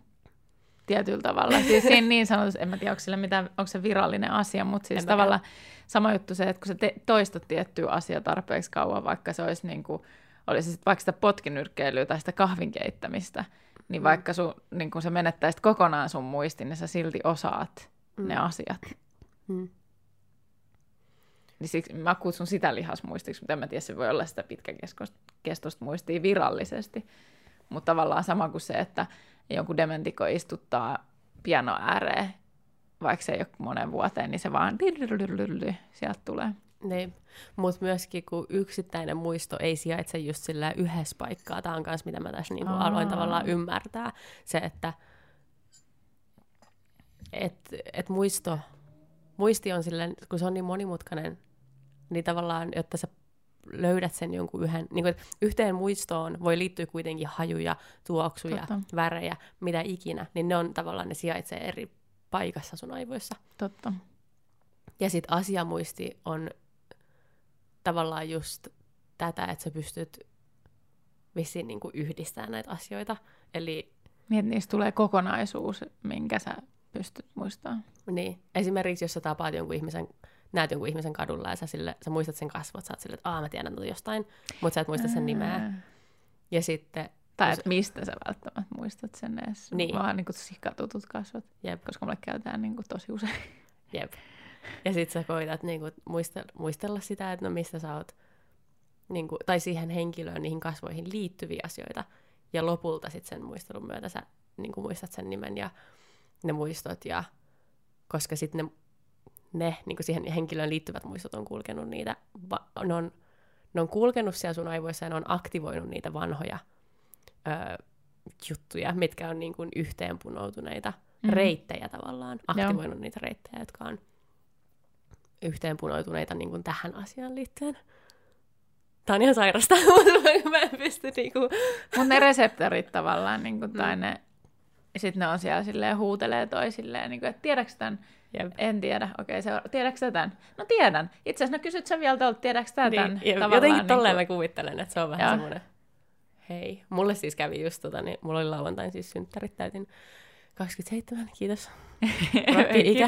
tietyllä tavalla. Siis siinä niin sanotus, en mä tiedä, onko, mitään, onko se virallinen asia, mutta siis tavallaan sama juttu se, että kun sä te, toistat tiettyä asiaa tarpeeksi kauan, vaikka se olisi niin kuin, olisi sit vaikka sitä potkinyrkkeilyä tai sitä kahvin keittämistä, niin mm. vaikka sun, niin kun sä menettäisit kokonaan sun muistin, niin sä silti osaat mm. ne asiat. Mm. Niin siksi mä kutsun sitä lihasmuistiksi, mutta en mä tiedä, se voi olla sitä pitkäkestoista muistia virallisesti. Mutta tavallaan sama kuin se, että jonkun dementiko istuttaa piano ääreen, vaikka se ei ole monen vuoteen, niin se vaan sieltä tulee. Niin, mutta myöskin kun yksittäinen muisto ei sijaitse just sillä yhdessä paikkaa, tämä on myös mitä mä tässä niinku aloin tavallaan ymmärtää, se, että et, et muisto, muisti on silleen, kun se on niin monimutkainen, niin tavallaan, jotta sä löydät sen jonkun yhden, niin kuin, yhteen muistoon voi liittyä kuitenkin hajuja, tuoksuja, Totta. värejä, mitä ikinä, niin ne on tavallaan, ne sijaitsee eri paikassa sun aivoissa. Totta. Ja sitten asiamuisti on tavallaan just tätä, että sä pystyt vissiin niin kuin yhdistämään näitä asioita. Eli niin, että niistä tulee kokonaisuus, minkä sä pystyt muistamaan. Niin. Esimerkiksi jos sä tapaat jonkun ihmisen näet jonkun ihmisen kadulla ja sä, sille, sä muistat sen kasvot, sä oot silleen, että aah mä tiedän tuota jostain, mutta sä et muista sen nimeä. Ja sitten... Tai että mistä sä välttämättä muistat sen edes. Niin. Vaan niin sikatutut kasvot. Jep. Koska mulle käytetään niin kuin tosi usein. Jep. Ja sitten sä koitat niin kuin muistella, muistella sitä, että no mistä sä oot, niin kuin, tai siihen henkilöön, niihin kasvoihin liittyviä asioita. Ja lopulta sitten sen muistelun myötä sä niin kuin muistat sen nimen ja ne muistot. Ja, koska sitten ne ne niin kuin siihen henkilöön liittyvät muistot on kulkenut niitä, va- ne, on, ne on kulkenut siellä sun aivoissa ja ne on aktivoinut niitä vanhoja ö, juttuja, mitkä on niin kuin yhteenpunoutuneita mm-hmm. reittejä tavallaan, aktivoinut Joo. niitä reittejä, jotka on yhteenpunoutuneita niin kuin tähän asiaan liittyen. Tämä on ihan sairasta, mutta mä en pysty niinku... Mutta ne reseptorit tavallaan, niin kuin, tai mm. ne, sitten ne on siellä silleen huutelee toisilleen, niin kuin, että tiedätkö tämän, Jep. En tiedä. Okei, okay, seura- tiedätkö tämän? No tiedän. Itse asiassa no kysyt sen vielä tuolta, tiedätkö tämän? Niin, jotenkin niin tolleen kuin... mä kuvittelen, että se on vähän Joo. semmoinen, hei. Mulle siis kävi just tota, niin mulla oli lauantain siis synttärit, täytin 27, kiitos. ikä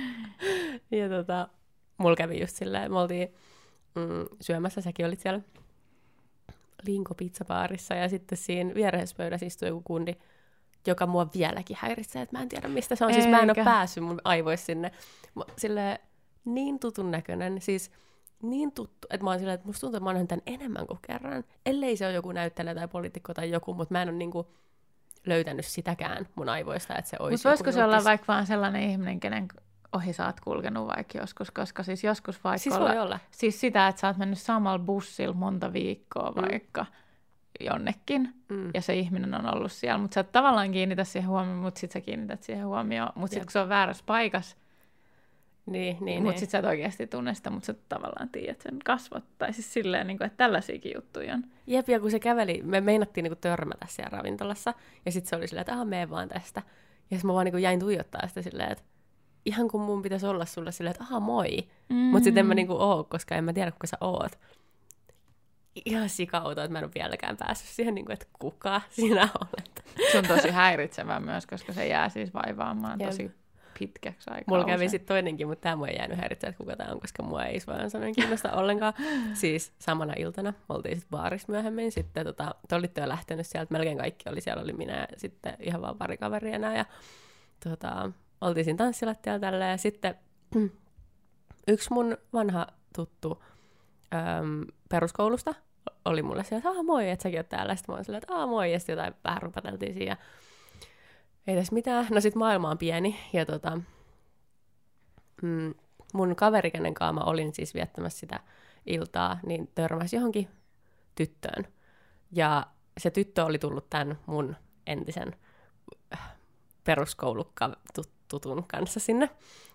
ja tota, mulla kävi just silleen, me oltiin mm, syömässä, säkin olit siellä Linko pizzabaarissa ja sitten siinä vieressä pöydässä istui joku kundi, joka mua vieläkin häiritsee, että mä en tiedä mistä se on. Eikä. Siis mä en ole päässyt mun aivoissa sinne. Sille niin tutun näköinen, siis niin tuttu, että mä oon silleen, että musta tuntuu, että mä oon tämän enemmän kuin kerran. Ellei se ole joku näyttelijä tai poliitikko tai joku, mutta mä en ole niinku löytänyt sitäkään mun aivoista, että se olisi Mutta voisiko se olla vaikka vaan sellainen ihminen, kenen ohi sä oot kulkenut vaikka joskus, koska siis joskus vaikka siis olla, olla. Siis sitä, että sä oot mennyt samalla bussilla monta viikkoa mm. vaikka, mm jonnekin, mm. ja se ihminen on ollut siellä, mutta sä et tavallaan kiinnitä siihen huomioon, mutta sit sä kiinnität siihen huomioon, mutta sitten kun se on väärässä paikassa, niin, niin, mutta niin. sit sä et oikeasti tunne sitä, mutta sä tavallaan tiedät sen kasvot, tai siis silleen, niin kuin, että tällaisiakin juttuja on. Jep, ja kun se käveli, me meinattiin niin kuin törmätä siellä ravintolassa, ja sitten se oli silleen, että aha, mene vaan tästä. Ja sitten mä vaan niin kuin jäin tuijottaa sitä silleen, että ihan kun mun pitäisi olla sulle silleen, että aha, moi. Mm-hmm. Mutta sitten en mä niinku oo, koska en mä tiedä, kuka sä oot ihan sikauto, että mä en ole vieläkään päässyt siihen, niin kuin, että kuka sinä olet. Se on tosi häiritsevää myös, koska se jää siis vaivaamaan Jep. tosi pitkäksi aikaa. Mulla kävi sitten toinenkin, mutta tämä mua ei jäänyt häiritsemään, että kuka tämä on, koska mua ei vaan sanoen kiinnosta ollenkaan. Siis samana iltana, me oltiin sitten baarissa myöhemmin, sitten tota, te olitte jo lähtenyt sieltä, melkein kaikki oli siellä, oli minä ja sitten ihan vaan pari kaveria enää, ja tota, oltiin siinä tanssilattialla tällä, ja sitten yksi mun vanha tuttu äm, peruskoulusta oli mulle siellä, että moi, että säkin oot täällä. Sitten mä olin silleen, että moi, ja sitten jotain vähän rupateltiin siinä. Ei tässä mitään. No sit maailma on pieni, ja tota, mm, mun kaveri, kenen kanssa mä olin siis viettämässä sitä iltaa, niin törmäsi johonkin tyttöön. Ja se tyttö oli tullut tämän mun entisen äh, peruskoulututun kanssa sinne.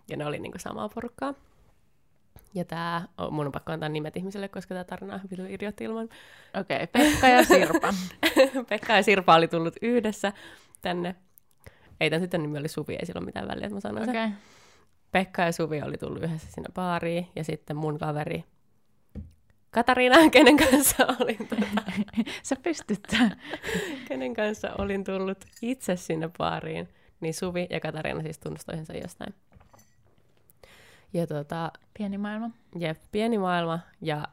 Ja ne oli niinku samaa porukkaa. Ja tää, oh, mun on pakko antaa nimet ihmiselle, koska tämä tarina on hyvin idiot ilman. Okei, okay, Pekka ja Sirpa. Pekka ja Sirpa oli tullut yhdessä tänne. Ei tämän tytön nimi oli Suvi, ei sillä ole mitään väliä, että mä sanon okay. sen. Pekka ja Suvi oli tullut yhdessä sinne baariin, ja sitten mun kaveri Katariina, kenen kanssa olin tuota, Sä pystyt. kenen kanssa olin tullut itse sinne baariin, niin Suvi ja Katariina siis tunnusti toisensa jostain. Ja tota, pieni maailma. Jep, pieni maailma. Ja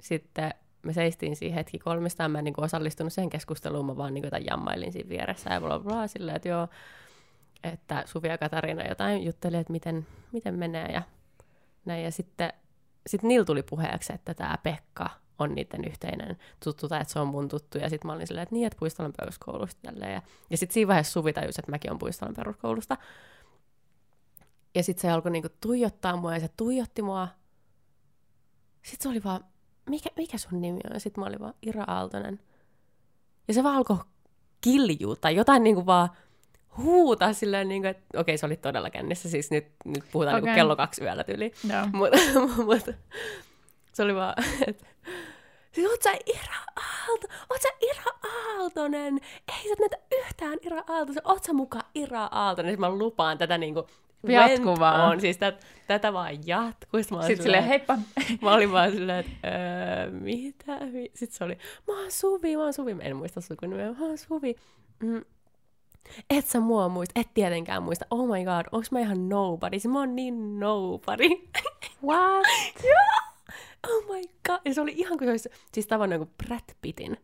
sitten me seistiin siinä hetki kolmistaan. Mä en niin osallistunut siihen keskusteluun, mä vaan niin kuin, jammailin siinä vieressä ja bla bla silleen, että joo, että Suvi ja Katariina jotain jutteli, että miten, miten menee ja näin. Ja sitten sit niillä tuli puheeksi, että tämä Pekka on niiden yhteinen tuttu tai että se on mun tuttu. Ja sitten mä olin silleen, että niin, että Puistolan peruskoulusta tälleen. Ja, ja sitten siinä vaiheessa Suvi tajusi, että mäkin on Puistolan peruskoulusta. Ja sitten se alkoi niinku tuijottaa mua ja se tuijotti mua. Sitten se oli vaan, mikä, mikä sun nimi on? Ja sitten mä olin vaan Ira Aaltonen. Ja se vaan alkoi kiljuu tai jotain niinku vaan huutaa silleen, niin kuin, että okei, se oli todella kännissä, siis nyt, nyt puhutaan okay. niin kello kaksi yöllä tyyliin. No. Mutta mut, se oli vaan, että siis oot sä Ira Aalto, oot sä Ira Aaltonen, ei sä näitä yhtään Ira Aaltonen, oot sä mukaan Ira Aaltonen, siis mä lupaan tätä niin kuin Jatkuvaa. On, siis tät, tätä vaan jatkuu. Sitten, Sitten silleen, heippa. Mä olin vaan silleen, että öö, mitä? Sitten se oli, mä oon Suvi, mä oon Suvi. Mä en muista sukunimeä, mä oon Suvi. Mm. Et sä mua muista, et tietenkään muista. Oh my god, onks mä ihan nobody? Siis mä oon niin nobody. What? Joo! Oh my god. Ja se oli ihan kuin se olisi siis tavannut joku Brad Pittin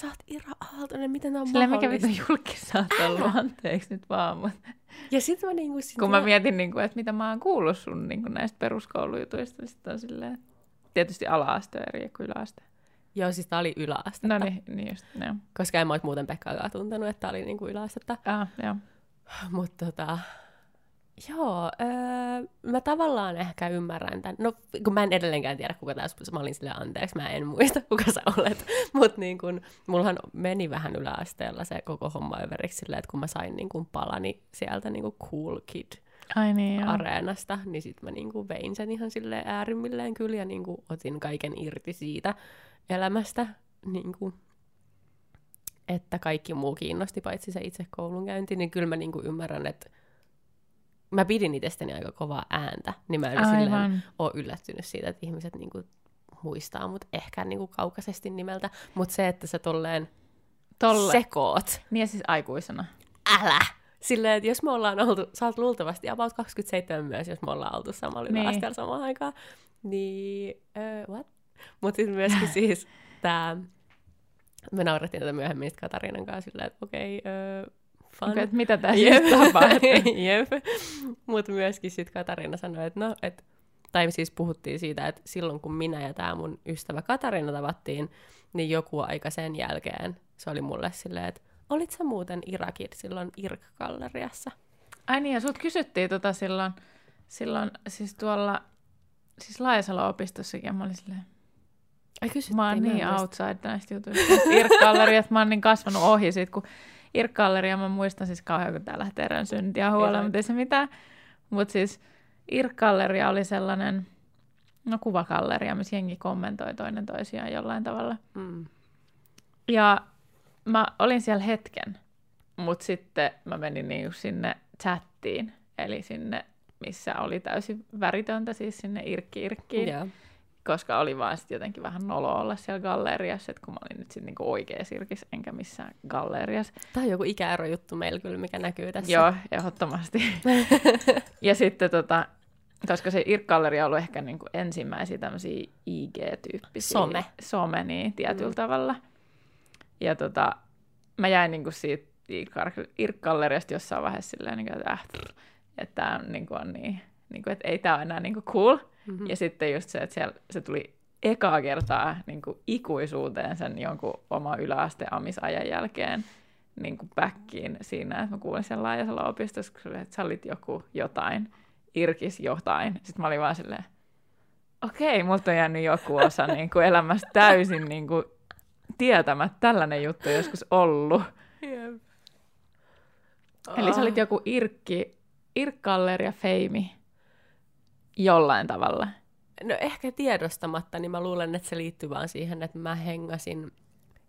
sä oot Ira Aaltonen, miten on Silleen mikä vittu julkki sä oot ollut, anteeksi nyt vaan. Mutta... Ja sit mä niinku... Sit Kun mä mietin, niinku, että mitä mä oon kuullut sun niinku, näistä peruskoulujutuista, niin sit on silleen... Tietysti ala-aste eri kuin yläaste. Joo, siis tää oli yläaste. No niin, niin just, joo. Koska en mä ois muuten Pekkaakaan tuntenut, että tää oli niinku yläastetta. Ah, joo. Mutta tota, Joo, öö, mä tavallaan ehkä ymmärrän tämän. No, kun mä en edelleenkään tiedä, kuka tässä, mä olin sille anteeksi, mä en muista, kuka sä olet. Mutta niin kun, mullahan meni vähän yläasteella se koko homma överiksi silleen, että kun mä sain niin kun palani sieltä niin cool kid Ai niin, joo. areenasta, niin sitten mä niin kuin vein sen ihan sille äärimmilleen kyllä ja niin kuin otin kaiken irti siitä elämästä, niin kuin, että kaikki muu kiinnosti paitsi se itse koulunkäynti, niin kyllä mä niin kuin ymmärrän, että mä pidin itsestäni aika kovaa ääntä, niin mä en silleen ole yllättynyt siitä, että ihmiset niinku muistaa mut ehkä niinku kaukaisesti nimeltä, mutta se, että sä tolleen Tolle. sekoot. Niin ja siis aikuisena. Älä! Silleen, että jos me ollaan oltu, sä oot luultavasti about 27 myös, jos me ollaan oltu samalla niin. asteella samaan aikaan, niin uh, what? Mutta sitten myöskin siis tää, me naurettiin tätä myöhemmin Katarinan kanssa silleen, että okei, okay, uh, fun. Okay, mitä tässä Jep. tapahtuu? Jep. Mutta myöskin sitten Katariina sanoi, että no, et, tai siis puhuttiin siitä, että silloin kun minä ja tämä mun ystävä Katariina tavattiin, niin joku aika sen jälkeen se oli mulle silleen, että olit sä muuten Irakit silloin IRK-galleriassa? Ai niin, ja sut kysyttiin tota silloin, silloin siis tuolla, siis Laajasalo-opistossakin, ja mä olin silleen, Ai Mä oon niin outside näistä jutuista. IRK-galleriasta mä oon niin kasvanut ohi siitä, kun Irk-galleria, mä muistan siis kauhean, kun tää lähtee erään syntiä huolella, mutta ei se mitään. Mutta siis Irk-galleria oli sellainen, no kuvagalleria, missä jengi kommentoi toinen toisiaan jollain tavalla. Mm. Ja mä olin siellä hetken, mutta sitten mä menin niin sinne chattiin, eli sinne, missä oli täysin väritöntä, siis sinne irkki-irkkiin. Yeah koska oli vaan sit jotenkin vähän nolo olla siellä galleriassa, että kun mä olin nyt sitten niinku oikea sirkis, enkä missään galleriassa. Tämä on joku ikäerojuttu meillä kyllä, mikä näkyy tässä. Joo, ehdottomasti. ja sitten tota, koska se IRK-galleria on ollut ehkä niinku ensimmäisiä tämmöisiä IG-tyyppisiä. Some. Some, niin tietyllä mm. tavalla. Ja tota, mä jäin niinku siitä IRK-galleriasta jossain vaiheessa silleen, niinku, että, äh, että tämä on, niinku, on niin, niinku, että ei tämä ole enää niinku cool. Mm-hmm. Ja sitten just se, että siellä, se tuli ekaa kertaa niin kuin ikuisuuteen sen jonkun oma yläasteamisajan jälkeen niin kuin backiin siinä, että mä kuulin sen laajassa opistossa, kun että sä olit joku jotain. irkis jotain. Sitten mä olin vaan silleen, okei, multa on jäänyt joku osa niin kuin elämästä täysin niin kuin, tietämät tällainen juttu joskus ollut. Jep. Eli sä olit Ah. joku Irkki, Irkkaller ja Feimi jollain tavalla. No ehkä tiedostamatta, niin mä luulen, että se liittyy vaan siihen, että mä hengasin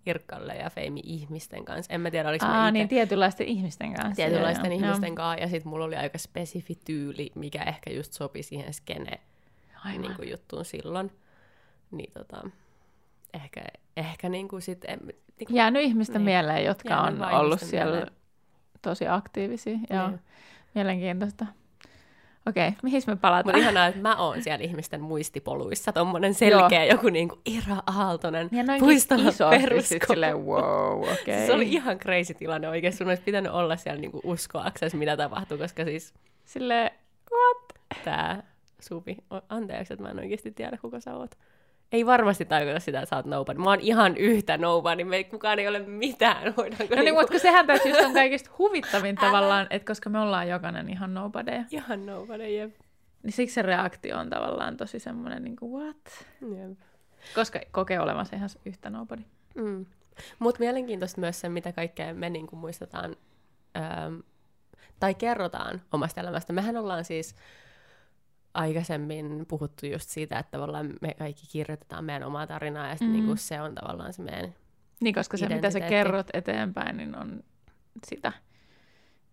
Irkkalle ja Feimi ihmisten kanssa. En mä tiedä, oliko mä Aa, ite niin tietynlaisten ihmisten kanssa. tietynlaisten Joo, joo. ihmisten kanssa, ja sitten mulla oli aika spesifi tyyli, mikä ehkä just sopi siihen skene Aivan. niin kuin juttuun silloin. Niin tota, ehkä, ehkä niin kuin sit, en, niin kuin, Jäänyt ihmisten Niin. mieleen, jotka on ollut siellä mieleen. tosi aktiivisia. Joo, Niin. mielenkiintoista. Okei, mihin me palataan? Mutta ihanaa, että mä oon siellä ihmisten muistipoluissa, tommonen selkeä joku niinku Ira Aaltonen ja puistolla sit peruskoulu. wow, okei. Siis Se oli ihan crazy tilanne oikein. Sun olisi pitänyt olla siellä niinku uskoaksesi, mitä tapahtuu, koska siis Silleen, what? tää Suvi, anteeksi, että mä en oikeasti tiedä, kuka sä oot. Ei varmasti tarkoita sitä, että sä oot nobody. Mä oon ihan yhtä nobody, me ei, kukaan ei ole mitään. Voidaanko No niin, niinku- mutta kun sehän tässä just on kaikista huvittavin tavallaan, että koska me ollaan jokainen ihan nobodyja, Ihan nobody, jep. niin siksi se reaktio on tavallaan tosi semmoinen niin kuin what? jep. Koska kokee olevansa ihan yhtä nobody. Mm. Mutta mielenkiintoista myös se, mitä kaikkea me niinku muistetaan ähm, tai kerrotaan omasta elämästä. Mehän ollaan siis aikaisemmin puhuttu just siitä, että tavallaan me kaikki kirjoitetaan meidän omaa tarinaa ja sitten Mm. niinku se on tavallaan se meidän... Niin, koska se, mitä sä kerrot eteenpäin, niin on sitä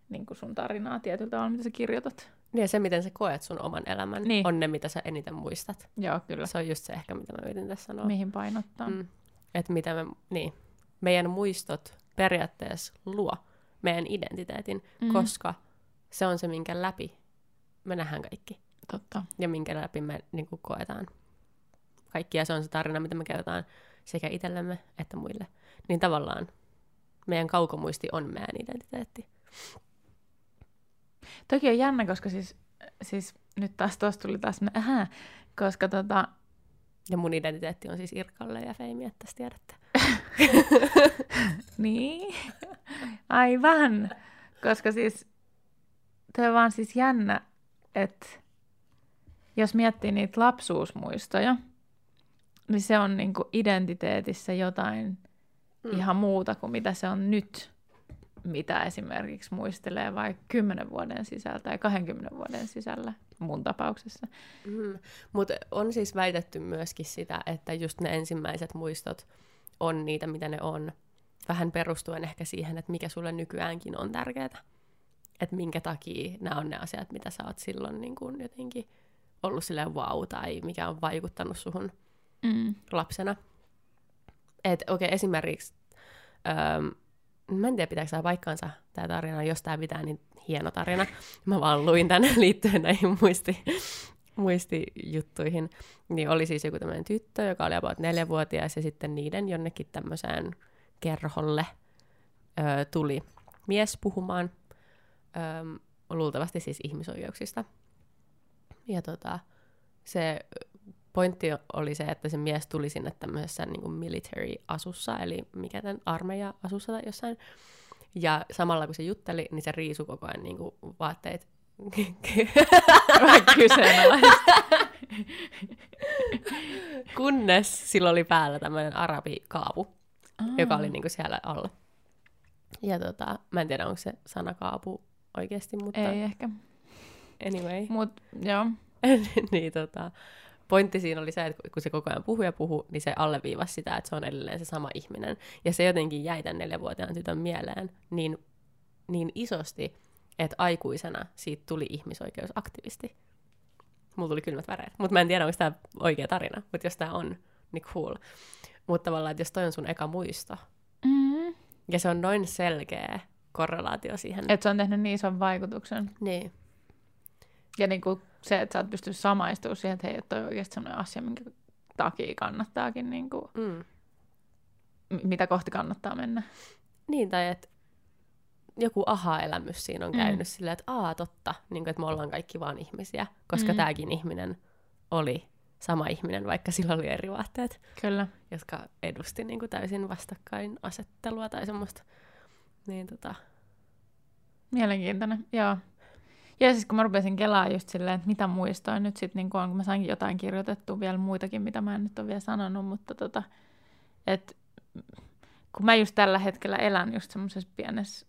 niin kuin sun tarinaa tietyllä tavalla, mitä sä kirjoitat. Niin ja se, miten sä koet sun oman elämän, Niin. on ne, mitä sä eniten muistat. Joo, kyllä. Se on just se ehkä, mitä mä yritin tässä sanoa. Mihin painottaa. Mm. Että mitä me, niin, meidän muistot periaatteessa luo meidän identiteetin, mm. koska se on se, minkä läpi me nähdään kaikki. Totta. Ja minkä läpi me niin kuin, koetaan kaikki. Ja se on se tarina, mitä me kerrotaan sekä itsellemme että muille. Niin tavallaan meidän kaukomuisti on meidän identiteetti. Toki on jännä, koska siis, siis nyt taas tuossa tuli taas, ähä, koska tota, Ja mun identiteetti on siis Irkalle ja Feimi, että tässä tiedätte. Niin, aivan. Koska siis, toi on vaan siis jännä, että jos miettii niitä lapsuusmuistoja, niin se on niinku identiteetissä jotain mm. ihan muuta kuin mitä se on nyt, mitä esimerkiksi muistelee vaikka 10 vuoden sisällä tai 20 vuoden sisällä mun tapauksessa. Mm. Mutta on siis väitetty myöskin sitä, että just ne ensimmäiset muistot on niitä, mitä ne on. Vähän perustuen ehkä siihen, että mikä sulle nykyäänkin on tärkeää. Että minkä takia nämä on ne asiat, mitä sä oot silloin niin kun jotenkin ollut silleen wow, tai mikä on vaikuttanut suhun Mm. lapsena. Että okei, okay, esimerkiksi, öö, mä en tiedä pitääkö tämä paikkaansa tämä tarina, jos tämä pitää, niin hieno tarina. Mä vaan luin tänne liittyen näihin muisti, muistijuttuihin. Niin oli siis joku tämmöinen tyttö, joka oli about neljävuotias, ja sitten niiden jonnekin tämmöiseen kerholle öö, tuli mies puhumaan, öö, luultavasti siis ihmisoikeuksista. Ja tota, se pointti oli se, että se mies tuli sinne tämmöisessä niin kuin military-asussa, eli mikä tämän armeija-asussa tai jossain. Ja samalla kun se jutteli, niin se riisui koko ajan niin kuin vaatteet. Vähän kyseenalaista. Kunnes sillä oli päällä tämmöinen arabikaapu, joka oli niin kuin siellä alla. Ja tota, mä en tiedä, onko se sana kaapu oikeasti, mutta Ei ehkä. Anyway. Mut joo. niin tota, pointti siinä oli se, että kun se koko ajan puhui ja puhui, niin se alleviivasi sitä, että se on edelleen se sama ihminen. Ja se jotenkin jäi tämän neljävuotiaan tytön mieleen niin, niin isosti, että aikuisena siitä tuli ihmisoikeusaktivisti. Mulla tuli kylmät väreet. Mutta mä en tiedä, onko tämä oikea tarina. Mutta jos tämä on, niin cool. Mutta tavallaan, että jos toi on sun eka muisto, Mm. ja se on noin selkeä korrelaatio siihen. Että se on tehnyt niin ison vaikutuksen. Niin. Ja niin kuin se, että sä oot pystynyt samaistumaan siihen, että hei, toi on oikeasti sellainen asia, minkä takia kannattaakin, niin kuin, Mm. mitä kohti kannattaa mennä. Niin, tai että joku aha-elämys siinä on Mm. käynyt mm. silleen, että aa, totta, niin kuin, että me ollaan kaikki vaan ihmisiä, koska Mm. mm. tämäkin ihminen oli sama ihminen, vaikka sillä oli eri vaatteet, Kyllä. jotka edusti niin kuin täysin vastakkain asettelua tai semmoista. Niin tota, Mielenkiintoinen, joo. Ja siis kun mä rupesin kelaa just silleen, että mitä muistoin nyt sitten niin on, kun mä sainkin jotain kirjoitettua vielä muitakin, mitä mä en nyt ole vielä sanonut, mutta tota, että kun mä just tällä hetkellä elän just semmoisessa pienessä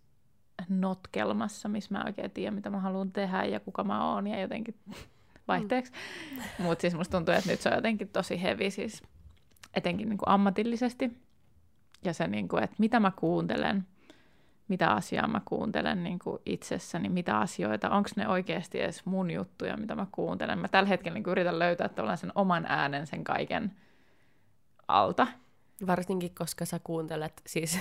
notkelmassa, missä mä oikein tiedän, mitä mä haluan tehdä ja kuka mä oon ja jotenkin vaihteeksi. Mm. Mutta siis musta tuntuu, että nyt se on jotenkin tosi hevi siis etenkin niin kuin ammatillisesti. Ja se, niin kuin, että mitä mä kuuntelen, mitä asiaa mä kuuntelen niin kuin itsessäni, mitä asioita, onko ne oikeasti edes mun juttuja, mitä mä kuuntelen. Mä tällä hetkellä niin kuin yritän löytää tavallaan sen oman äänen sen kaiken alta. Varsinkin, koska sä kuuntelet, siis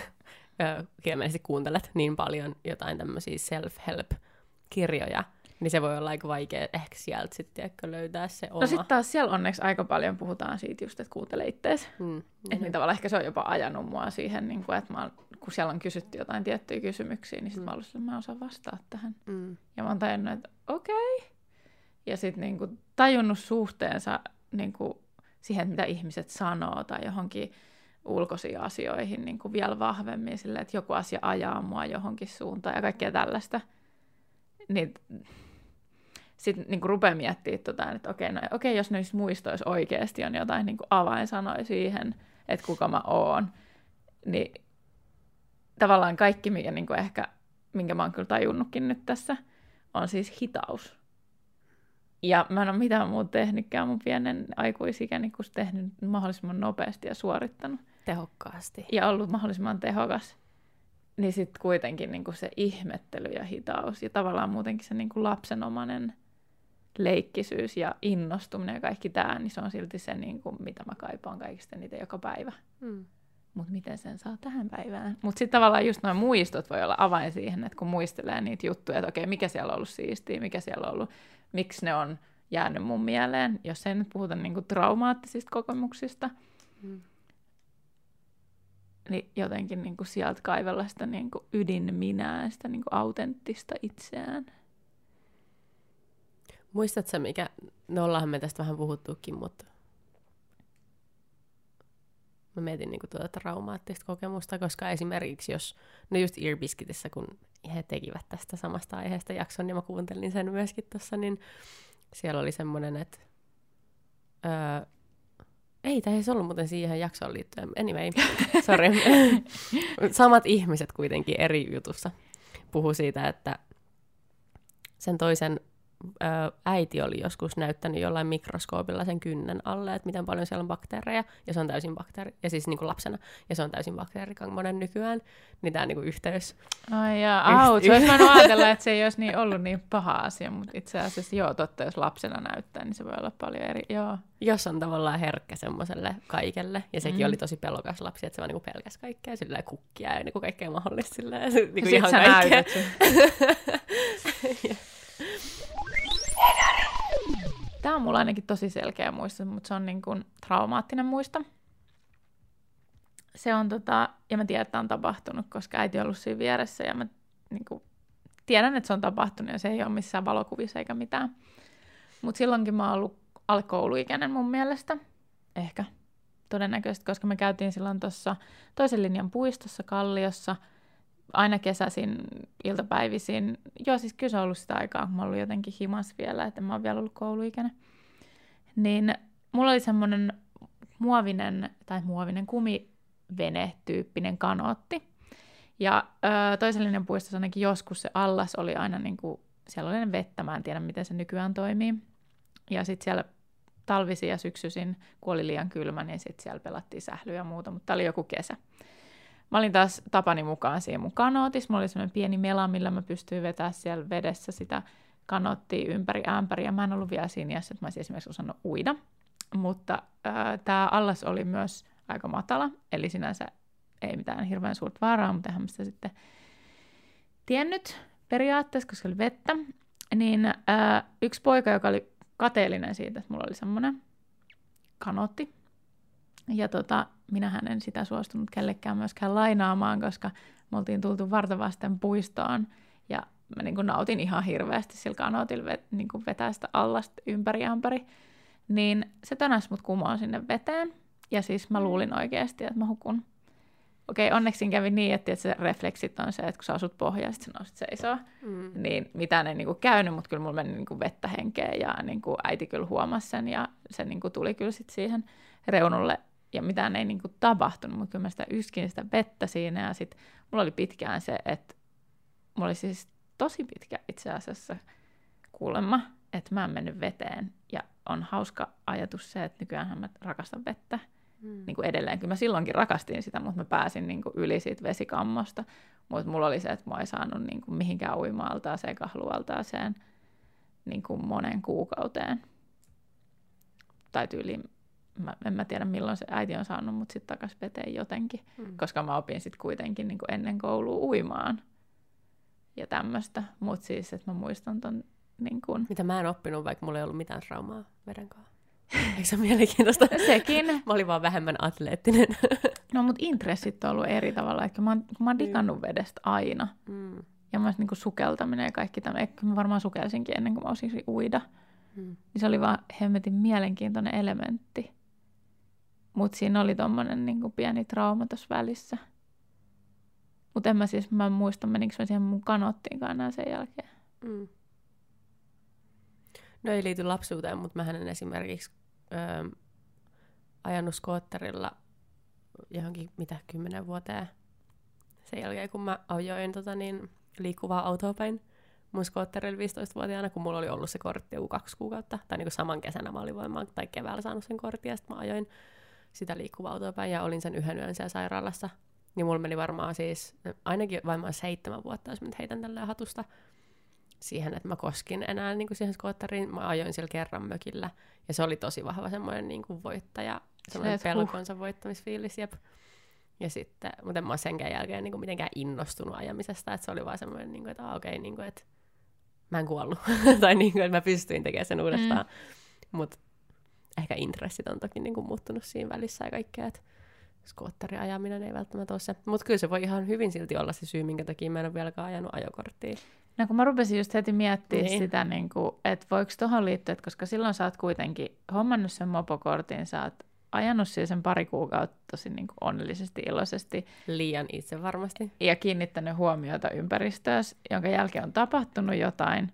kirjaimellisesti kuuntelet niin paljon jotain tämmöisiä self-help-kirjoja, niin se voi olla aika vaikea ehkä sieltä sitten löytää se oma. No sitten taas siellä onneksi aika paljon puhutaan siitä just, että kuuntele ittees. Mm. Että niin tavallaan ehkä se on jopa ajanut mua siihen, niin kuin, että mä, kun siellä on kysytty jotain tiettyjä kysymyksiä, niin sitten mm. mä olisin, että mä osaan vastata tähän. Mm. Ja mä oon tajunnut, että okei. Okay. Ja sitten niin kuin, tajunnut suhteensa niin kuin, siihen, mitä ihmiset sanoo tai johonkin ulkoisiin asioihin niin kuin vielä vahvemmin, sille, että joku asia ajaa mua johonkin suuntaan ja kaikkea tällaista. Niin sitten niin rupeaa miettimään, tota, että okei, no, okei, jos noissa muistoissa oikeasti on jotain niin kuin avainsanoja siihen, että kuka mä oon, niin tavallaan kaikki, mikä niin kuin ehkä, minkä mä oon kyllä tajunnutkin nyt tässä, on siis hitaus. Ja mä en ole mitään muuta tehnytkään mun pienen aikuisikäni, kun tehnyt mahdollisimman nopeasti ja suorittanut. Tehokkaasti. Ja ollut mahdollisimman tehokas. Niin sitten kuitenkin niin se ihmettely ja hitaus ja tavallaan muutenkin se niin lapsenomainen leikkisyys ja innostuminen ja kaikki tämä, niin se on silti se, niin kuin, mitä mä kaipaan kaikista niitä joka päivä. Mm. Mutta miten sen saa tähän päivään? Mutta sitten tavallaan just noin muistot voi olla avain siihen, että kun muistelee niitä juttuja, että okei, mikä siellä on ollut siistiä, mikä siellä on ollut, miksi ne on jäänyt mun mieleen, jos ei nyt puhuta niinku traumaattisista kokemuksista, mm. niin jotenkin niinku sieltä kaivella sitä niinku ydinminää, sitä niinku autenttista itseään. Muistatko mikä, no ollaanhan me tästä vähän puhuttukin, mutta mä mietin niin tuota traumaattista kokemusta, koska esimerkiksi jos, no just Ear Biscuitissa, kun he tekivät tästä samasta aiheesta jakson, niin mä kuuntelin sen myöskin tuossa, niin siellä oli semmoinen, että öö, ei, tämä ei ollut muuten siihen jaksoon liittyen. Anyway, sorry. Samat ihmiset kuitenkin eri jutussa puhu siitä, että sen toisen äiti oli joskus näyttänyt jollain mikroskoopilla sen kynnen alle, että miten paljon siellä on bakteereja, ja se on täysin bakteeri, ja siis niin kuin lapsena, ja se on täysin bakteerikangonen nykyään, niin tämä niin yhteys. Ai ja aut, yh- olisi ajatella, että se ei olisi niin ollut niin paha asia, mutta itse asiassa joo, totta, jos lapsena näyttää, niin se voi olla paljon eri, joo. Jos on tavallaan herkkä semmoiselle kaikelle, ja sekin mm. oli tosi pelokas lapsi, että se vaan niin pelkäs kaikkea, silleen kukkia ja niin kuin kaikkea mahdollista, silleen, niin kuin ihan kaikkea. Tämä on mulla ainakin tosi selkeä muisto, mutta se on niin kuin traumaattinen muisto. Se on tota, ja mä tiedän, että on tapahtunut, koska äiti on ollut siinä vieressä ja mä niin kuin, tiedän, että se on tapahtunut ja se ei ole missään valokuvissa eikä mitään. Mutta silloinkin mä oon ollut alle kouluikäinen mun mielestä, ehkä todennäköisesti, koska me käytiin silloin tuossa toisen linjan puistossa Kalliossa – aina kesäisin, iltapäivisin. Joo, siis kyllä se on ollut sitä aikaa, kun mä ollut jotenkin himas vielä, että mä oon vielä ollut kouluikäinen. Niin mulla oli semmoinen muovinen, tai muovinen kumivene-tyyppinen kanootti. Ja öö, toisellinen puistossa ainakin joskus se allas oli aina niin kuin, siellä oli vettä, mä en tiedä miten se nykyään toimii. Ja sitten siellä talvisin ja syksyisin, kun oli liian kylmä, niin sitten siellä pelattiin sählyä ja muuta, mutta tämä oli joku kesä. Mä olin taas tapani mukaan siihen mun kanootissa. Mulla oli semmoinen pieni mela, millä mä pystyin vetämään siellä vedessä sitä kanottia ympäri ämpäriä. Mä en ollut vielä siinä iässä, että mä olisin esimerkiksi osannut uida. Mutta äh, tämä allas oli myös aika matala, eli sinänsä ei mitään hirveän suurta vaaraa, mutta eihän mä sitä sitten tiennyt periaatteessa, koska oli vettä. Niin äh, yksi poika, joka oli kateellinen siitä, että mulla oli semmoinen kanotti, ja tota, minähän en sitä suostunut kellekään myöskään lainaamaan, koska me oltiin tultu vartavasten puistoon ja mä niin nautin ihan hirveästi sillä kanootilla vet, niin vetää sitä allasta ympäri ämpäri. Niin se tönäs mut kumoon sinne veteen ja siis mä luulin oikeasti, että mä hukun. okei, onneksi kävi niin, että se refleksit on se, että kun sä asut pohjaan, sitten sä nousit seisoo, Mm. niin mitään ei niinku käynyt, mutta kyllä mulla meni niinku vettä henkeen ja niinku äiti kyllä huomasi sen ja se niinku tuli kyllä sit siihen reunulle ja mitään ei niinku tapahtunut, mutta kyllä mä sitä yskin sitä vettä siinä ja sitten mulla oli pitkään se, että mulla oli siis tosi pitkä itse asiassa kuulemma, että mä en mennyt veteen ja on hauska ajatus se, että nykyään mä rakastan vettä Mm. niin kuin edelleen. Kyllä mä silloinkin rakastin sitä, mutta mä pääsin niin kuin yli siitä vesikammosta. Mutta mulla oli se, että mä ei saanut niin kuin mihinkään uimaaltaaseen, kahlualtaaseen niin kuin monen kuukauteen. Tai tyyliin, mä, en mä tiedä milloin se äiti on saanut mut sitten takas veteen jotenkin, Mm. koska mä opin sitten kuitenkin niin kuin ennen koulua uimaan ja tämmöistä. Mutta siis, että mä muistan ton niin kuin, Mitä mä en oppinut, vaikka mulla ei ollut mitään traumaa veden kanssa. Eikö se ole mielenkiintoista? sekin. Mä olin vaan vähemmän atleettinen. No, mutta intressit on ollut eri tavalla. Että mä, oon- mä oon digannut vedestä aina, Mm. ja myös niin sukeltaminen ja kaikki tämä. Ehkä mä varmaan sukelsinkin ennen kuin mä osasin uida. Mm. Niin se oli vaan hemmetin mielenkiintoinen elementti. Mutta siinä oli tommonen niin pieni trauma tuossa välissä. Mutta en mä siis, mä en muista, menikö mä siihen mun kanottiinkaan enää sen jälkeen. Mm. No ei liity lapsuuteen, mutta mä en esimerkiksi öö, ajanut skootterilla johonkin mitä kymmenen vuoteen sen jälkeen, kun mä ajoin tota, niin, liikkuvaa autoa päin mun skootterilla 15-vuotiaana, kun mulla oli ollut se kortti joku kaksi kuukautta, tai niin kuin saman kesänä mä olin varmaan, tai keväällä saanut sen kortin, ja sitten mä ajoin sitä liikkuvaa päin, ja olin sen yhden yön siellä sairaalassa. Niin mulla meni varmaan siis ainakin varmaan seitsemän vuotta, jos mä nyt heitän tälleen hatusta, siihen, että mä koskin enää niin kuin siihen skootteriin. Mä ajoin siellä kerran mökillä, ja se oli tosi vahva semmoinen niin kuin voittaja, semmoinen huh. pelkonsa voittamisfiilis, jep. Ja sitten, mutta en mä ole senkään jälkeen niin kuin mitenkään innostunut ajamisesta, että se oli vaan semmoinen, niin kuin, että okei, okay, niin kuin, että mä en kuollut, tai niin kuin, että mä pystyin tekemään sen uudestaan. Mm. Mutta ehkä intressit on toki niin kuin muuttunut siinä välissä ja kaikkea, että skootterin ajaminen ei välttämättä ole se. Mutta kyllä se voi ihan hyvin silti olla se syy, minkä takia mä en ole vieläkään ajanut ajokorttia. No kun mä rupesin just heti miettimään Niin. sitä, niin kuin, että voiko tuohon liittyä, että koska silloin sä oot kuitenkin hommannut sen mopokortin, sä oot ajanut siihen sen pari kuukautta tosi niin kuin onnellisesti, iloisesti Liian itse varmasti. ja kiinnittänyt huomiota ympäristöön, jonka jälkeen on tapahtunut jotain.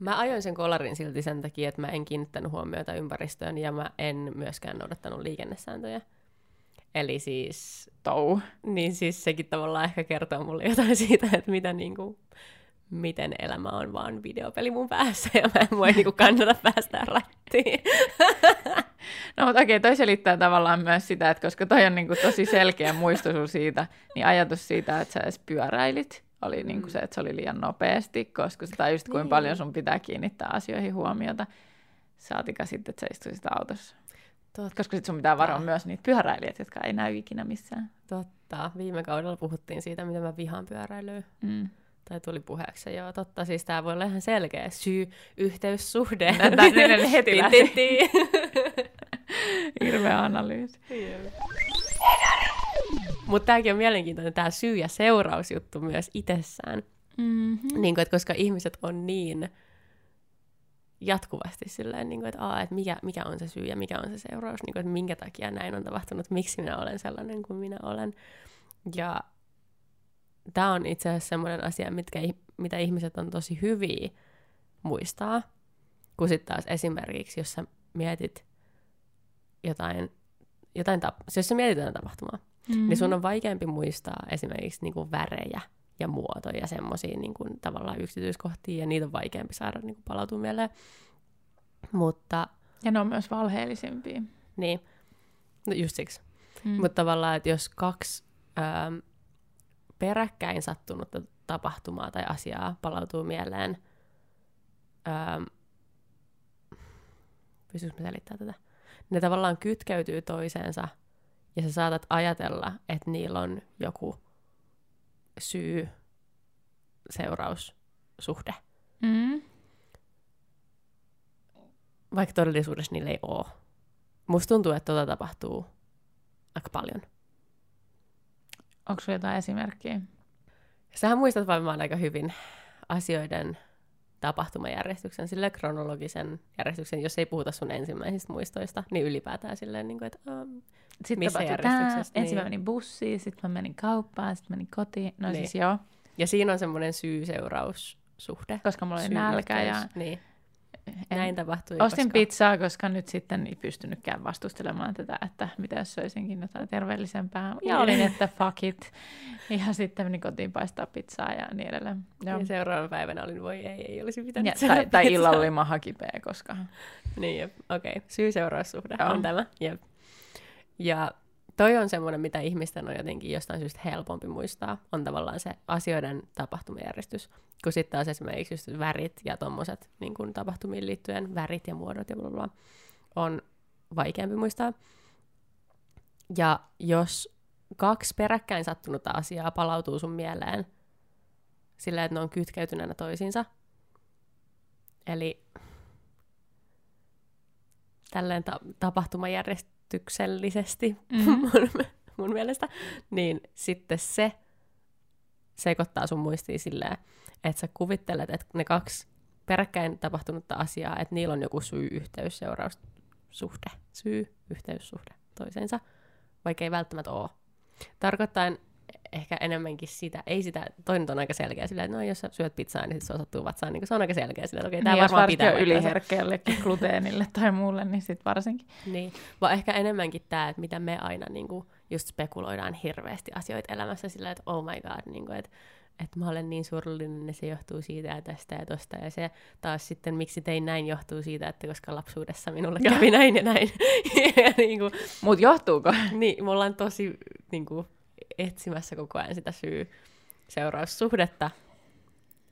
Mä ajoin sen kolarin silti sen takia, että mä en kiinnittänyt huomiota ympäristöön ja mä en myöskään noudattanut liikennesääntöjä. Eli siis, Tou. niin siis sekin tavallaan ehkä kertoo mulle jotain siitä, että mitä niinku, miten elämä on vaan videopeli mun päässä ja mä en voi niinku kannata päästä rattiin. No mutta okei, toi selittää tavallaan myös sitä, että koska toi on niin kuin tosi selkeä muistutus siitä, niin ajatus siitä, että sä edes pyöräilit, oli niin kuin se, että se oli liian nopeasti, koska sitä just kuinka Niin. paljon sun pitää kiinnittää asioihin huomiota. Saatika sitten, että sä istuisit autossa. Totta. Koska sitten sun pitää varoa myös niitä pyöräilijät, jotka ei näy ikinä missään. Totta. Viime kaudella puhuttiin siitä, miten mä vihaan pyöräilyä. Mm. Tai tuli puheeksi. Joo, totta. Siis tää voi olla ihan selkeä syy, yhteys, suhde. Heti lähti. Hirveä analyysi. Mutta tämäkin on mielenkiintoinen, tämä syy- ja seurausjuttu myös itsessään. Mm-hmm. Niin kuin, että koska ihmiset on niin jatkuvasti silleen, niin kuin, että, aa, että mikä, mikä on se syy ja mikä on se seuraus, niin kuin, että minkä takia näin on tapahtunut, miksi minä olen sellainen kuin minä olen. Ja tämä on itse asiassa sellainen asia, mitkä, mitä ihmiset on tosi hyviä muistaa, kun sitten taas esimerkiksi, jos sä mietit jotain, jotain tap- jos sä mietit jotain tapahtumaa, Mm-hmm. niin sun on vaikeampi muistaa esimerkiksi niin kuin värejä ja muotoja, semmoisia niin kuin, tavallaan yksityiskohtia, ja niitä on vaikeampi saada niin kuin, palautua mieleen. Mutta Ja ne on myös valheellisimpia. niin, no just siksi. Mm. Mutta tavallaan, että jos kaksi ähm, peräkkäin sattunutta tapahtumaa tai asiaa palautuu mieleen, ähm, pystyykö mä selittämään tätä? Ne tavallaan kytkeytyy toiseensa ja sä saatat ajatella, että niillä on joku syy, seuraus, suhde. Mm. Vaikka todellisuudessa niillä ei ole. Musta tuntuu, että tota tapahtuu aika paljon. Onko sulla jotain esimerkkiä? Sähän muistat varmaan aika hyvin asioiden tapahtumajärjestyksen, sille kronologisen järjestyksen, jos ei puhuta sun ensimmäisistä muistoista, niin ylipäätään silleen, niin kuin, että uh, Sitten missä järjestyksessä. ensin mä Niin. menin bussiin, sitten mä menin kauppaan, sitten menin kotiin. No Niin. siis joo, Ja siinä on semmoinen syy-seuraussuhde. koska mulla oli nälkä ja. Niin. En, Näin tapahtui. ostin koska... pizzaa, koska nyt sitten ei pystynytkään vastustelemaan tätä, että mitä jos söisinkin jotain terveellisempää. Ja Niin. olin, että fuck it. Ja sitten menin kotiin paistaa pizzaa ja niin edelleen. Joo. Ja seuraavana päivänä olin, voi ei, ei olisi pitänyt Ja, tai, tai illalla oli maha kipeä, koska... Niin, okei. Okay. Syy-seuraussuhde on tämä. Jep. Ja toi on semmoinen, mitä ihmisten on jotenkin jostain syystä helpompi muistaa, on tavallaan se asioiden tapahtumajärjestys. Kun sitten taas esimerkiksi just värit ja tommoset niin kun tapahtumiin liittyen, värit ja muodot ja bla bla, bla, on vaikeampi muistaa. Ja jos kaksi peräkkäin sattunutta asiaa palautuu sun mieleen sillä, että ne on kytkeytyneenä toisiinsa, eli tälleen ta- tapahtumajärjestyksellisesti Mhm. mun, mun mielestä, niin sitten se sekoittaa sun muistiin silleen, että sä kuvittelet, että ne kaksi peräkkäin tapahtunutta asiaa, että niillä on joku syy-yhteys, seuraussuhde, syy-yhteyssuhde toisensa, vaikka ei välttämättä ole. Tarkoittain ehkä enemmänkin sitä, ei sitä, toinen on aika selkeä sillä, että no jos sä syöt pizzaa, niin sit se osattuu vatsaan, niin se on aika selkeä sillä, että okei, tämä niin, jos varmaan pitää yliherkkä jollekin gluteenille tai muulle, niin sitten varsinkin. Niin, vaan ehkä enemmänkin tämä, että mitä me aina niin kuin, just spekuloidaan hirveästi asioita elämässä sillä, että oh my god, niin kuin, että, että mä olen niin surullinen, niin se johtuu siitä ja tästä ja tosta. Ja se taas sitten, miksi tein näin, johtuu siitä, että koska lapsuudessa minulle kävi näin ja näin. ja niin, kuin, Mutta johtuuko? niin, me ollaan tosi niin kuin, etsimässä koko ajan sitä syy-seuraussuhdetta.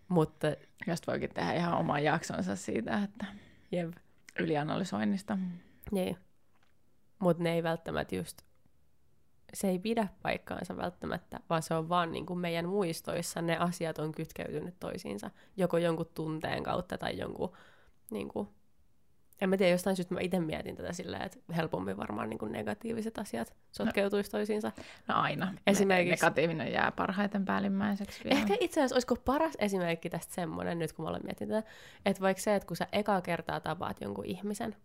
Mutta Josta voikin tehdä ihan oman jaksonsa siitä, että jep, ylianalysoinnista. Niin. Mutta ne ei välttämättä just, se ei pidä paikkaansa välttämättä, vaan se on vaan niin kuin meidän muistoissa ne asiat on kytkeytynyt toisiinsa, joko jonkun tunteen kautta tai jonkun, niin kuin, en mä tiedä, jostain syystä mä itse mietin tätä silleen, että helpommin varmaan niin kuin negatiiviset asiat sotkeutuisi toisiinsa. No aina. Esimerkiksi- Negatiivinen jää parhaiten päällimmäiseksi vielä. Ehkä itse asiassa olisiko paras esimerkki tästä semmoinen, nyt kun mä olen miettinyt tätä, että vaikka se, että kun sä ekaa kertaa tapaat jonkun ihmisen,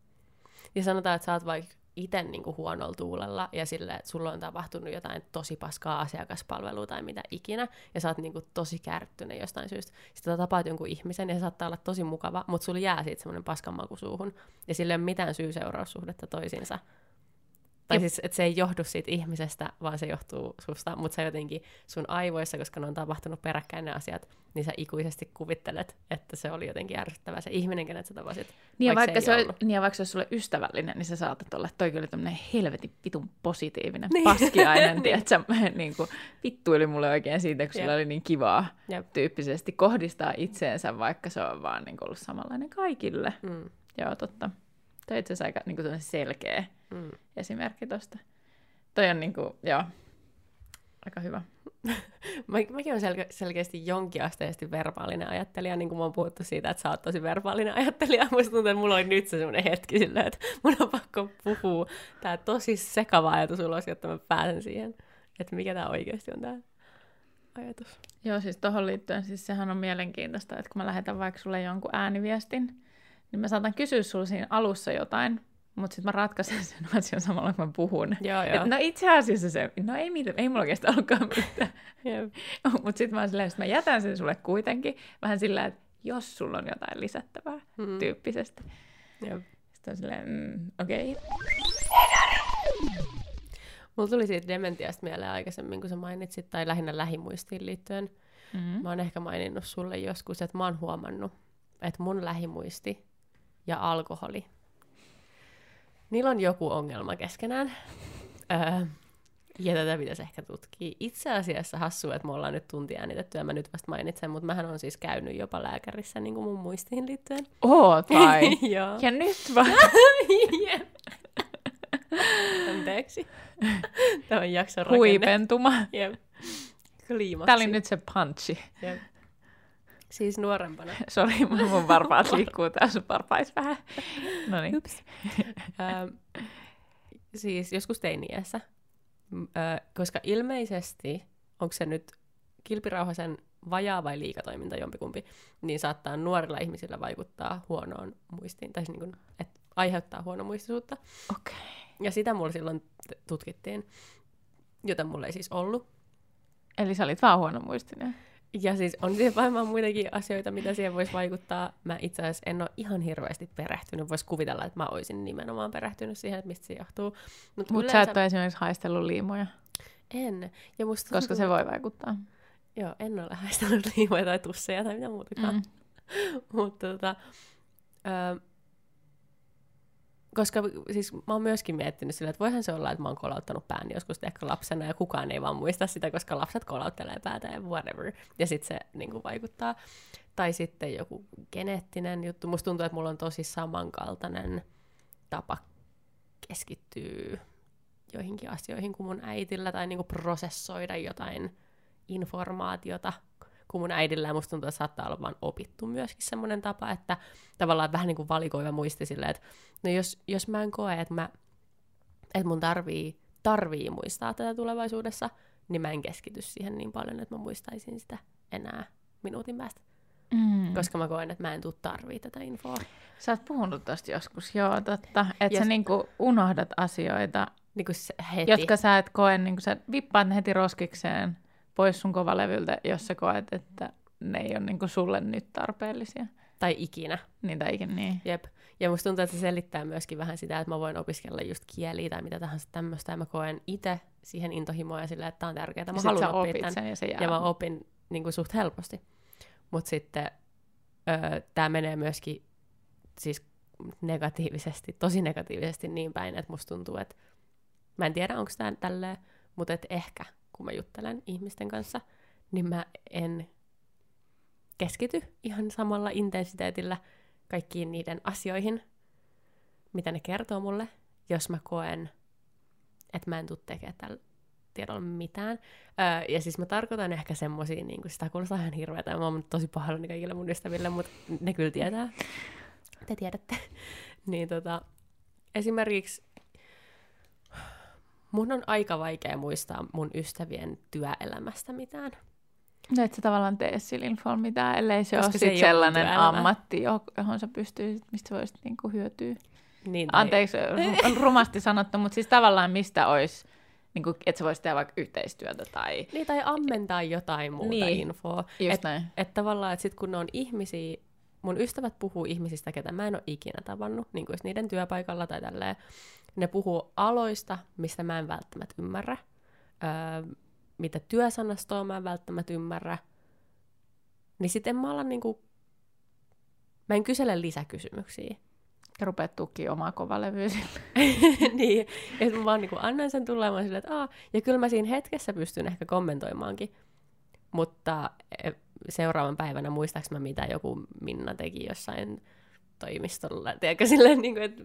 ja sanotaan, että sä oot vaikka itse niinku huonolla tuulella, ja sille, että sulla on tapahtunut jotain tosi paskaa asiakaspalvelua tai mitä ikinä, ja sä oot niinku tosi kärttynyt jostain syystä. Sitten tapaat jonkun ihmisen, ja se saattaa olla tosi mukava, mutta sulla jää siitä semmoinen paskanmaku suuhun, ja sillä ei ole mitään syy-seuraussuhdetta toisiinsa. Tai Jep. siis, että se ei johdu siitä ihmisestä, vaan se johtuu susta, mutta sä jotenkin sun aivoissa, koska ne on tapahtunut peräkkäin ne asiat, niin sä ikuisesti kuvittelet, että se oli jotenkin ärsyttävää se ihminen, kenet sä tapasit. Niin ja, vaikka ei se, on, niin vaikka se olisi sulle ystävällinen, niin sä saatat olla, että toi kyllä tämmöinen helvetin vitun positiivinen, Niin. paskiainen, Niin. niin. niin kuin, vittuili mulle oikein siitä, kun Jep. sillä oli niin kivaa Jep. tyyppisesti kohdistaa itseensä, vaikka se on vaan niin kuin, ollut samanlainen kaikille. Mm, Joo, totta. Toi on itse asiassa aika niin kuin, selkeä mm. esimerkki tosta. Toi on niin kuin, joo, aika hyvä. Mä, mäkin olen selke- selkeästi jonkinasteisesti verbaalinen ajattelija, niin kuin mä oon puhuttu siitä, että sä oot tosi verbaalinen ajattelija. Musta tuntuu, että mulla oli nyt se semmoinen hetki silleen, että mun on pakko puhua tää tosi sekava ajatus ulos, jotta mä pääsen siihen, että mikä tää oikeasti on tää ajatus. Joo, siis tuohon liittyen, siis sehän on mielenkiintoista, että kun mä lähetän vaikka sulle jonkun ääniviestin, niin mä saatan kysyä sulle siinä alussa jotain, mutta sitten mä ratkaisen sen asian samalla, kun mä puhun. Joo, Et joo. no itse asiassa se, no ei, mitään, ei mulla oikeastaan olekaan mitään. Mutta sitten mä oon silleen, että mä jätän sen sulle kuitenkin, vähän sillä, että jos sulla on jotain lisättävää Mm. tyyppisesti. Jep. Sitten on silleen, mm, okei. Okay. Mulla tuli siitä dementiasta mieleen aikaisemmin, kun sä mainitsit, tai lähinnä lähimuistiin liittyen. Mm-hmm. Mä oon ehkä maininnut sulle joskus, että mä oon huomannut, että mun lähimuisti ja alkoholi, niillä on joku ongelma keskenään. Öö, ja tätä pitäisi ehkä tutkia. Itse asiassa hassu, että me ollaan nyt tunti äänitetty ja mä nyt vasta mainitsen, mutta mähän on siis käynyt jopa lääkärissä niin kuin mun muistiin liittyen. Oot vai? Joo. ja nyt vai? Anteeksi. Tämä jakson rakenne. Huipentuma. Jep. Kliimaksi. Tää oli nyt se punchi. Jep. Siis nuorempana. Sori, mun varpaat liikkuu tässä varpais vähän. No niin. Ups. ähm, siis joskus teini-iässä, M- äh, koska ilmeisesti, onko se nyt Kilpirauhasen vajaa vai liikatoiminta jompikumpi, niin saattaa nuorilla ihmisillä vaikuttaa huonoon muistiin, tai siis niin kuin, että aiheuttaa huonomuistisuutta. Okei. Ja sitä mulla silloin tutkittiin, jota mulla ei siis ollut. Eli sä olit vaan huonomuistinen. Ja siis on siellä varmaan muitakin asioita, mitä siihen voisi vaikuttaa. Mä itse asiassa en ole ihan hirveästi perehtynyt. Voisi kuvitella, että mä olisin nimenomaan perehtynyt siihen, että mistä se johtuu. Mutta Mut sä et ole esimerkiksi haistellut liimoja, En. Ja musta koska tuntuu, se voi vaikuttaa. Joo, en ole haistanut liimoja tai tusseja tai mitä muutakaan. Mm. Mutta tota, koska siis mä oon myöskin miettinyt sillä, että voihan se olla, että mä oon kolauttanut pään joskus ehkä lapsena ja kukaan ei vaan muista sitä, koska lapset kolauttelee päätä ja whatever. Ja sitten se niin kuin, vaikuttaa. Tai sitten joku geneettinen juttu. Musta tuntuu, että mulla on tosi samankaltainen tapa keskittyä joihinkin asioihin kuin mun äitillä tai niin kuin prosessoida jotain informaatiota kuin mun äidillä. Ja musta tuntuu, että saattaa olla vaan opittu myöskin semmoinen tapa, että tavallaan vähän niin kuin valikoiva muisti silleen, että no jos, jos mä en koe, että, mä, että mun tarvii, tarvii muistaa tätä tulevaisuudessa, niin mä en keskity siihen niin paljon, että mä muistaisin sitä enää minuutin päästä. Mm. Koska mä koen, että mä en tuu tarvii tätä infoa. Sä oot puhunut tosta joskus, joo, totta. Että sä niinku unohdat asioita, Niin kuin se heti. jotka sä et koe, niin sä vippaat ne heti roskikseen pois sun kovalevyltä, jos sä koet, että ne ei ole niin sulle nyt tarpeellisia. Tai ikinä. Niin tai ikinä niin. Jep. Ja musta tuntuu, että se selittää myöskin vähän sitä, että mä voin opiskella just kieliä tai mitä tahansa tämmöistä, ja mä koen itse siihen intohimoa ja sillä, että tää on tärkeää. Mä sä haluan oppia opit tämän. sen ja se jää. Ja mä opin niin kuin suht helposti. Mutta sitten öö, tämä menee myöskin siis negatiivisesti, tosi negatiivisesti niin päin, että musta tuntuu, että mä en tiedä, onko tämä tälleen, mutta et ehkä kun mä juttelen ihmisten kanssa, niin mä en keskity ihan samalla intensiteetillä kaikkiin niiden asioihin, mitä ne kertoo mulle, jos mä koen, että mä en tule tekemään tällä tiedolla mitään. Öö, ja siis mä tarkoitan ehkä semmosia, niin sitä kuulostaa ihan hirveätä, ja mä oon tosi pahoillani kaikille mun ystäville, mutta ne kyllä tietää. Te tiedätte. niin tota, esimerkiksi mun on aika vaikea muistaa mun ystävien työelämästä mitään. No et sä tavallaan tee sillä infolla mitään, ellei se Koska ole se sit sellainen työelämä. ammatti, jo- johon sä pystyisit, mistä voisit niinku hyötyä. Niin, tai- Anteeksi, ru- rumasti sanottu, mutta siis tavallaan mistä olisi, niinku, että sä voisit tehdä vaikka yhteistyötä tai Niin, tai ammentaa jotain muuta Niin, infoa. just Et-. Että tavallaan, että sit kun ne on ihmisiä, mun ystävät puhuu ihmisistä, ketä mä en ole ikinä tavannut, niin kuin niiden työpaikalla tai tälleen. Ne puhuu aloista, mistä mä en välttämättä ymmärrä. Öö, mitä työsanastoa mä en välttämättä ymmärrä. Niin sitten mä alan niinku, mä en kysele lisäkysymyksiä. Ja rupeat tukkimaan omaa kovalevyä niin, että mä vaan niinku annan sen ja oon silleen, että Aa, ja kyllä mä siinä hetkessä pystyn ehkä kommentoimaankin. Mutta e, seuraavan päivänä muistaaks mä, mitä joku Minna teki jossain toimistolla. Tiedätkö silleen, niin kuin, että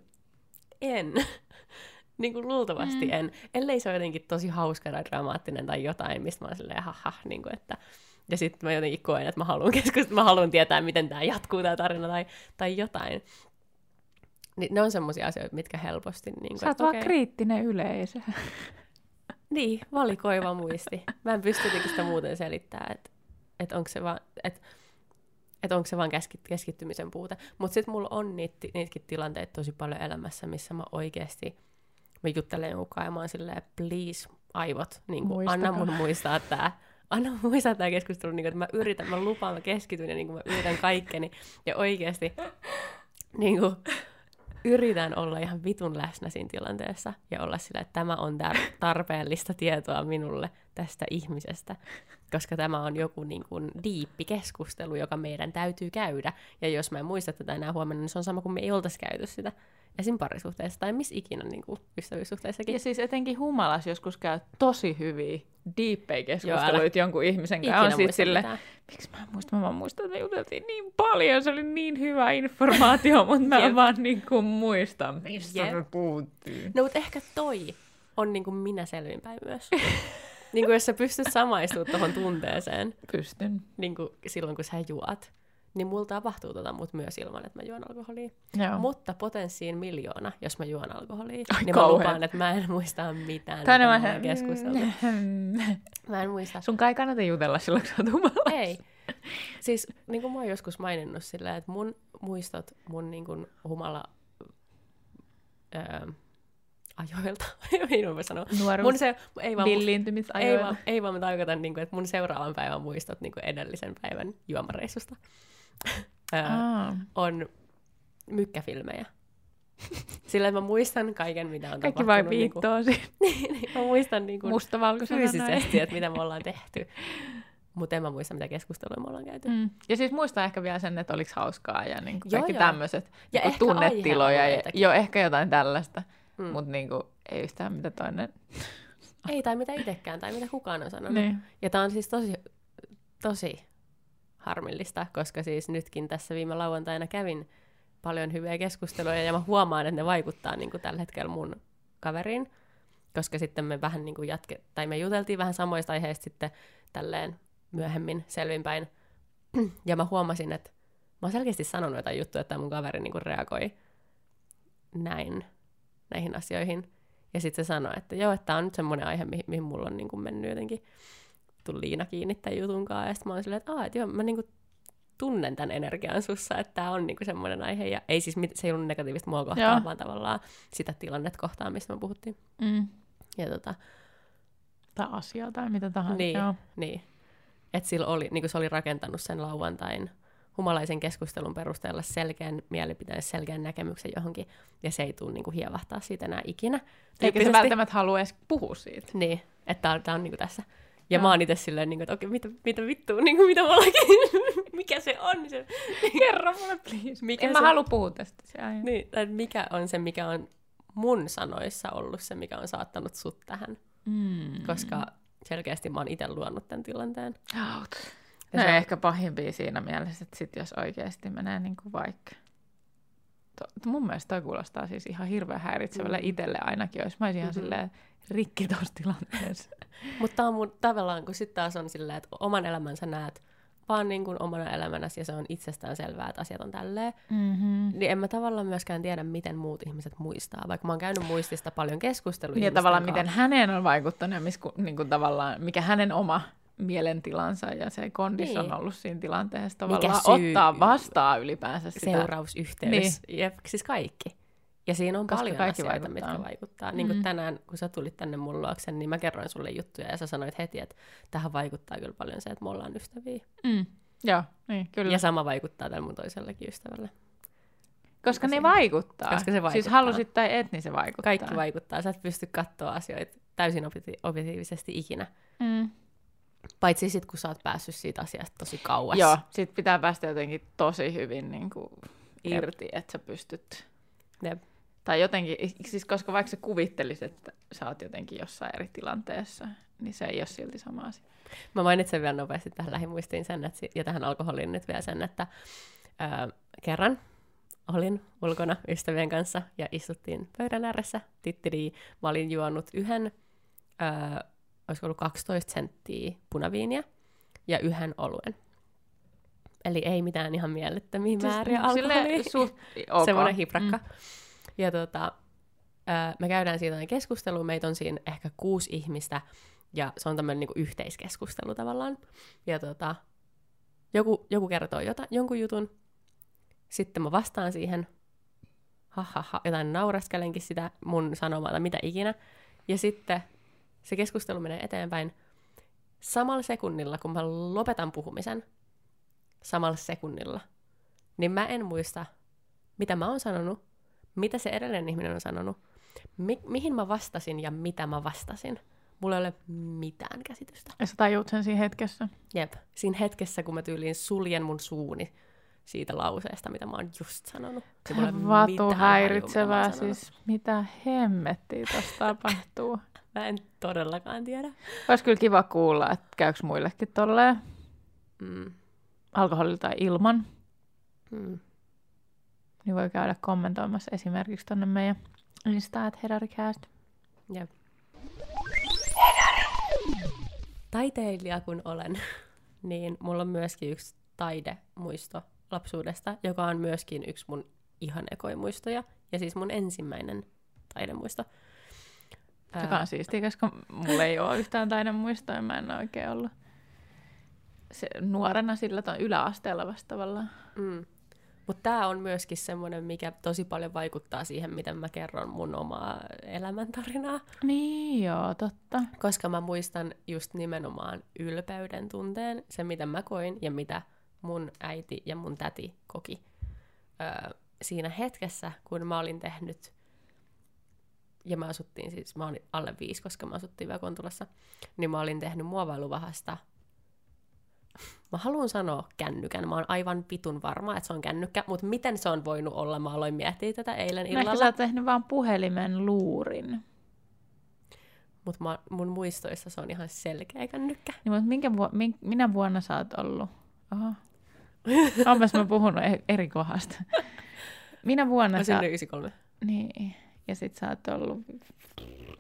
en. niin kuin luultavasti Mm. en. Ellei se ole jotenkin tosi hauska tai dramaattinen tai jotain, mistä mä oon silleen, haha, niin kuin, että... Ja sitten mä jotenkin koen, että mä haluan keskustella, mä haluan tietää, miten tämä jatkuu, tämä tarina tai, tai jotain. Niin ne on semmoisia asioita, mitkä helposti... Niin kuin, Sä oot vaan kriittinen yleisö. niin, valikoiva muisti. Mä en pysty jotenkin sitä muuten selittämään, että et onko se vaan, et, et onko se vaan keskit, keskittymisen puute. Mutta sitten mulla on niit, niitäkin tilanteita tosi paljon elämässä, missä mä oikeasti, mä juttelen kanssa ja mä oon silleen, please, aivot, niin kuin, anna mun muistaa tää. Anna mun muistaa tää keskustelu, niin kuin, että mä yritän, mä lupaan, mä keskityn ja niin kuin, mä yritän kaikkeni. Ja oikeasti, niin kuin, yritän olla ihan vitun läsnä siinä tilanteessa ja olla sillä, että tämä on tar- tarpeellista tietoa minulle tästä ihmisestä, koska tämä on joku niin kuin diippi keskustelu, joka meidän täytyy käydä. Ja jos mä en muista tätä enää huomenna, niin se on sama kuin me ei oltaisi käyty sitä esim. parisuhteessa tai missä ikinä niin kuin ystävyyssuhteessakin. Ja siis etenkin humalas joskus käy tosi hyviä, diippejä keskusteluita jonkun ihmisen kanssa. On sit sille, mitään. miksi mä en muista, mä vaan muistan, että me juteltiin niin paljon, se oli niin hyvä informaatio, mutta mä en vaan niin kuin muista, mistä Jep. me puhuttiin. No mutta ehkä toi on niin kuin minä selvinpäin myös. niin kuin jos sä pystyt samaistumaan tuohon tunteeseen, Pystyn. niin kuin silloin kun sä juot, niin mulla tapahtuu tota mut myös ilman, että mä juon alkoholia. Joo. Mutta potenssiin miljoona, jos mä juon alkoholia, Ai niin mä kauhean. lupaan, että mä en muista mitään, mitä nämä- me ollaan keskusteltu. Mä en muista. Sun kai kannata jutella silloin, kun sä oot humalassa. Ei. Siis niin kuin mä oon joskus maininnut sillä, että mun muistot mun niin kuin humala öö, ajoilta, mä voin sanoa. Nuoruus, Mun se, ei vaan, ei villiintymisajoilla. vaan, ei vaan mä tarkoitan, niin kuin, että mun seuraavan päivän muistot niin kuin edellisen päivän juomareissusta Aa. on mykkäfilmejä. Sillä mä muistan kaiken, mitä on Kaikki vain tapahtunut. Niin viittoo siitä kuin, niin, mä muistan niin kuin, fyysisesti, että mitä me ollaan tehty. Mutta en mä muista, mitä keskustelua me ollaan käyty. Mm. Ja siis muista ehkä vielä sen, että oliks hauskaa ja niin kuin Joo, kaikki tämmöiset Ja niin tunnetiloja. Ja, joo, ehkä jotain tällaista, Mm. mutta niin kuin, ei yhtään mitä toinen. Ei, tai mitä itsekään, tai mitä kukaan on sanonut. Niin. Ja tää on siis tosi, tosi harmillista, koska siis nytkin tässä viime lauantaina kävin paljon hyviä keskusteluja, ja mä huomaan, että ne vaikuttaa niin kuin tällä hetkellä mun kaveriin, koska sitten me vähän niin kuin jatke, tai me juteltiin vähän samoista aiheista sitten tälleen myöhemmin selvinpäin, ja mä huomasin, että mä oon selkeästi sanonut jotain juttuja, että mun kaveri niin kuin reagoi näin näihin asioihin. Ja sitten se sanoi, että joo, että tämä on nyt semmoinen aihe, mihin, mihin mulla on niin kuin mennyt jotenkin, tuli Liina kiinni tämän jutun kanssa. Ja sitten mä oon silleen, että, Aa, että joo, mä niin kuin tunnen tämän energian sussa, että tämä on niin kuin semmoinen aihe. Ja ei siis, se ei ollut negatiivista mua kohtaan, Joo. vaan tavallaan sitä tilannetta kohtaan, mistä me puhuttiin. Mm. Ja tota, Tai asia tai mitä tahansa. Niin. Joo. niin, että sillä oli, niin kuin se oli rakentanut sen lauantain humalaisen keskustelun perusteella selkeän mielipiteen, selkeän näkemyksen johonkin, ja se ei tule niin kuin hievahtaa siitä enää ikinä. Eikä se välttämättä halua edes puhua siitä. Niin, että tää on, tää on niinku tässä. Ja Joo. mä oon itse silleen, niinku, että okei, mitä, mitä vittua, niinku, mitä mullakin, mikä se on? Se, Kerro mulle, please. Mikä en se- mä halua puhua tästä. Se niin, tai mikä on se, mikä on mun sanoissa ollut se, mikä on saattanut sut tähän. Mm. Koska selkeästi mä oon itse luonut tämän tilanteen. Ja No se ehkä pahimpia siinä mielessä, että sit jos oikeasti menee niin kuin vaikka... To, mun mielestä toi kuulostaa siis ihan hirveän häiritsevälle Mm. itselle ainakin, jos mä olisin ihan Mhm. silleen rikki tuossa tilanteessa. Mutta tää on mun tavallaan, kun sitten taas on silleen, että oman elämänsä näet vaan niin kuin omana elämänäsi ja se on itsestään selvää, että asiat on tälleen. Mm-hmm. Niin en mä tavallaan myöskään tiedä, miten muut ihmiset muistaa, vaikka mä oon käynyt muistista paljon keskusteluja. Ja ihmisten tavallaan kanssa. miten häneen on vaikuttanut ja mis, niin kuin tavallaan, mikä hänen oma mielentilansa ja se kondis Niin. on ollut siinä tilanteessa Mikä tavallaan syy- ottaa vastaan ylipäänsä sitä. seurausyhteys. Niin. Jep, siis kaikki. Ja siinä on Koska paljon kaikki asioita, vaikuttaa. mitkä vaikuttaa. Niin kuin Mm. tänään, kun sä tulit tänne mun luokse, niin mä kerroin sulle juttuja ja sä sanoit heti, että tähän vaikuttaa kyllä paljon se, että me ollaan ystäviä. Mm. Joo, niin, kyllä. Ja sama vaikuttaa tällä mun toisellekin ystävälle. koska ne vaikuttaa. Koska se Siis vaikuttaa. halusit tai et, niin se vaikuttaa. Kaikki vaikuttaa. Sä et pysty katsoa asioita täysin obje- objektiivisesti ikinä. Mm. Paitsi sit, kun sä oot päässyt siitä asiasta tosi kauas. Joo, sit pitää päästä jotenkin tosi hyvin niin kuin, irti, että sä pystyt... Jep. Tai jotenkin, siis koska vaikka sä kuvittelisit, että sä oot jotenkin jossain eri tilanteessa, niin se ei ole silti sama asia. Mä mainitsen vielä nopeasti tähän lähimuistiin sen, että, ja tähän alkoholiin nyt vielä sen, että ää, kerran olin ulkona ystävien kanssa ja istuttiin pöydän ääressä. Tittiri, mä olin juonut yhden, ää, olisiko ollut 12 senttiä punaviiniä ja yhden oluen. Eli ei mitään ihan mielettömiä määriä alkoholia. Sille suht ok. Semmoinen hiprakka. Mm. Ja tota, me käydään siitä keskustelua, meitä on siinä ehkä kuusi ihmistä, ja se on tämmöinen niinku yhteiskeskustelu tavallaan. Ja tota, joku, joku kertoo jota, jonkun jutun, sitten mä vastaan siihen, ha, ha, ha, jotain nauraskelenkin sitä mun sanomaa tai mitä ikinä. Ja sitten se keskustelu menee eteenpäin. Samalla sekunnilla, kun mä lopetan puhumisen, samalla sekunnilla, niin mä en muista, mitä mä oon sanonut, mitä se edellinen ihminen on sanonut, mi- mihin mä vastasin ja mitä mä vastasin. Mulla ei ole mitään käsitystä. Ja sä tajuut sen siinä hetkessä. Jep. Siinä hetkessä, kun mä tyyliin suljen mun suuni siitä lauseesta, mitä mä oon just sanonut. Vatu mitä häiritsevää, sanonut. siis mitä hemmettiä tosta tapahtuu. Mä en todellakaan tiedä. Olisi kyllä kiva kuulla, että käykö muillekin tolleen Mm. alkoholilla tai ilman. Mm. Niin voi käydä kommentoimassa esimerkiksi tonne meidän Insta, että Hedaricast. Jep. Taiteilija kun olen, niin mulla on myöskin yksi taidemuisto lapsuudesta, joka on myöskin yksi mun ihan ekoimuistoja, ja siis mun ensimmäinen taidemuisto. Joka on siistiä, koska mulla ei ole yhtään taidemuistoa, ja mä en oikein ollut se, nuorena sillä on yläasteella vasta tavallaan. Mm. Mutta tämä on myöskin semmoinen, mikä tosi paljon vaikuttaa siihen, miten mä kerron mun omaa elämäntarinaa. Niin joo, totta. Koska mä muistan just nimenomaan ylpeyden tunteen, se mitä mä koin ja mitä mun äiti ja mun täti koki öö, siinä hetkessä, kun mä olin tehnyt, ja mä asuttiin siis, mä olin alle viisi, koska mä asuttiin vielä Kontulassa, niin mä olin tehnyt muovailuvahasta Mä haluan sanoa kännykän. Mä oon aivan pitun varma, että se on kännykkä, mutta miten se on voinut olla? Mä aloin miettiä tätä eilen illalla. No ehkä sä oot tehnyt vaan puhelimen luurin. Mutta mun muistoissa se on ihan selkeä kännykkä. Niin, mutta minkä vu- min- minä vuonna sä oot ollut? Oho. Onpas mä puhunut e- eri kohdasta. Minä vuonna mä sä... 93. Niin, ja sit sä oot ollut...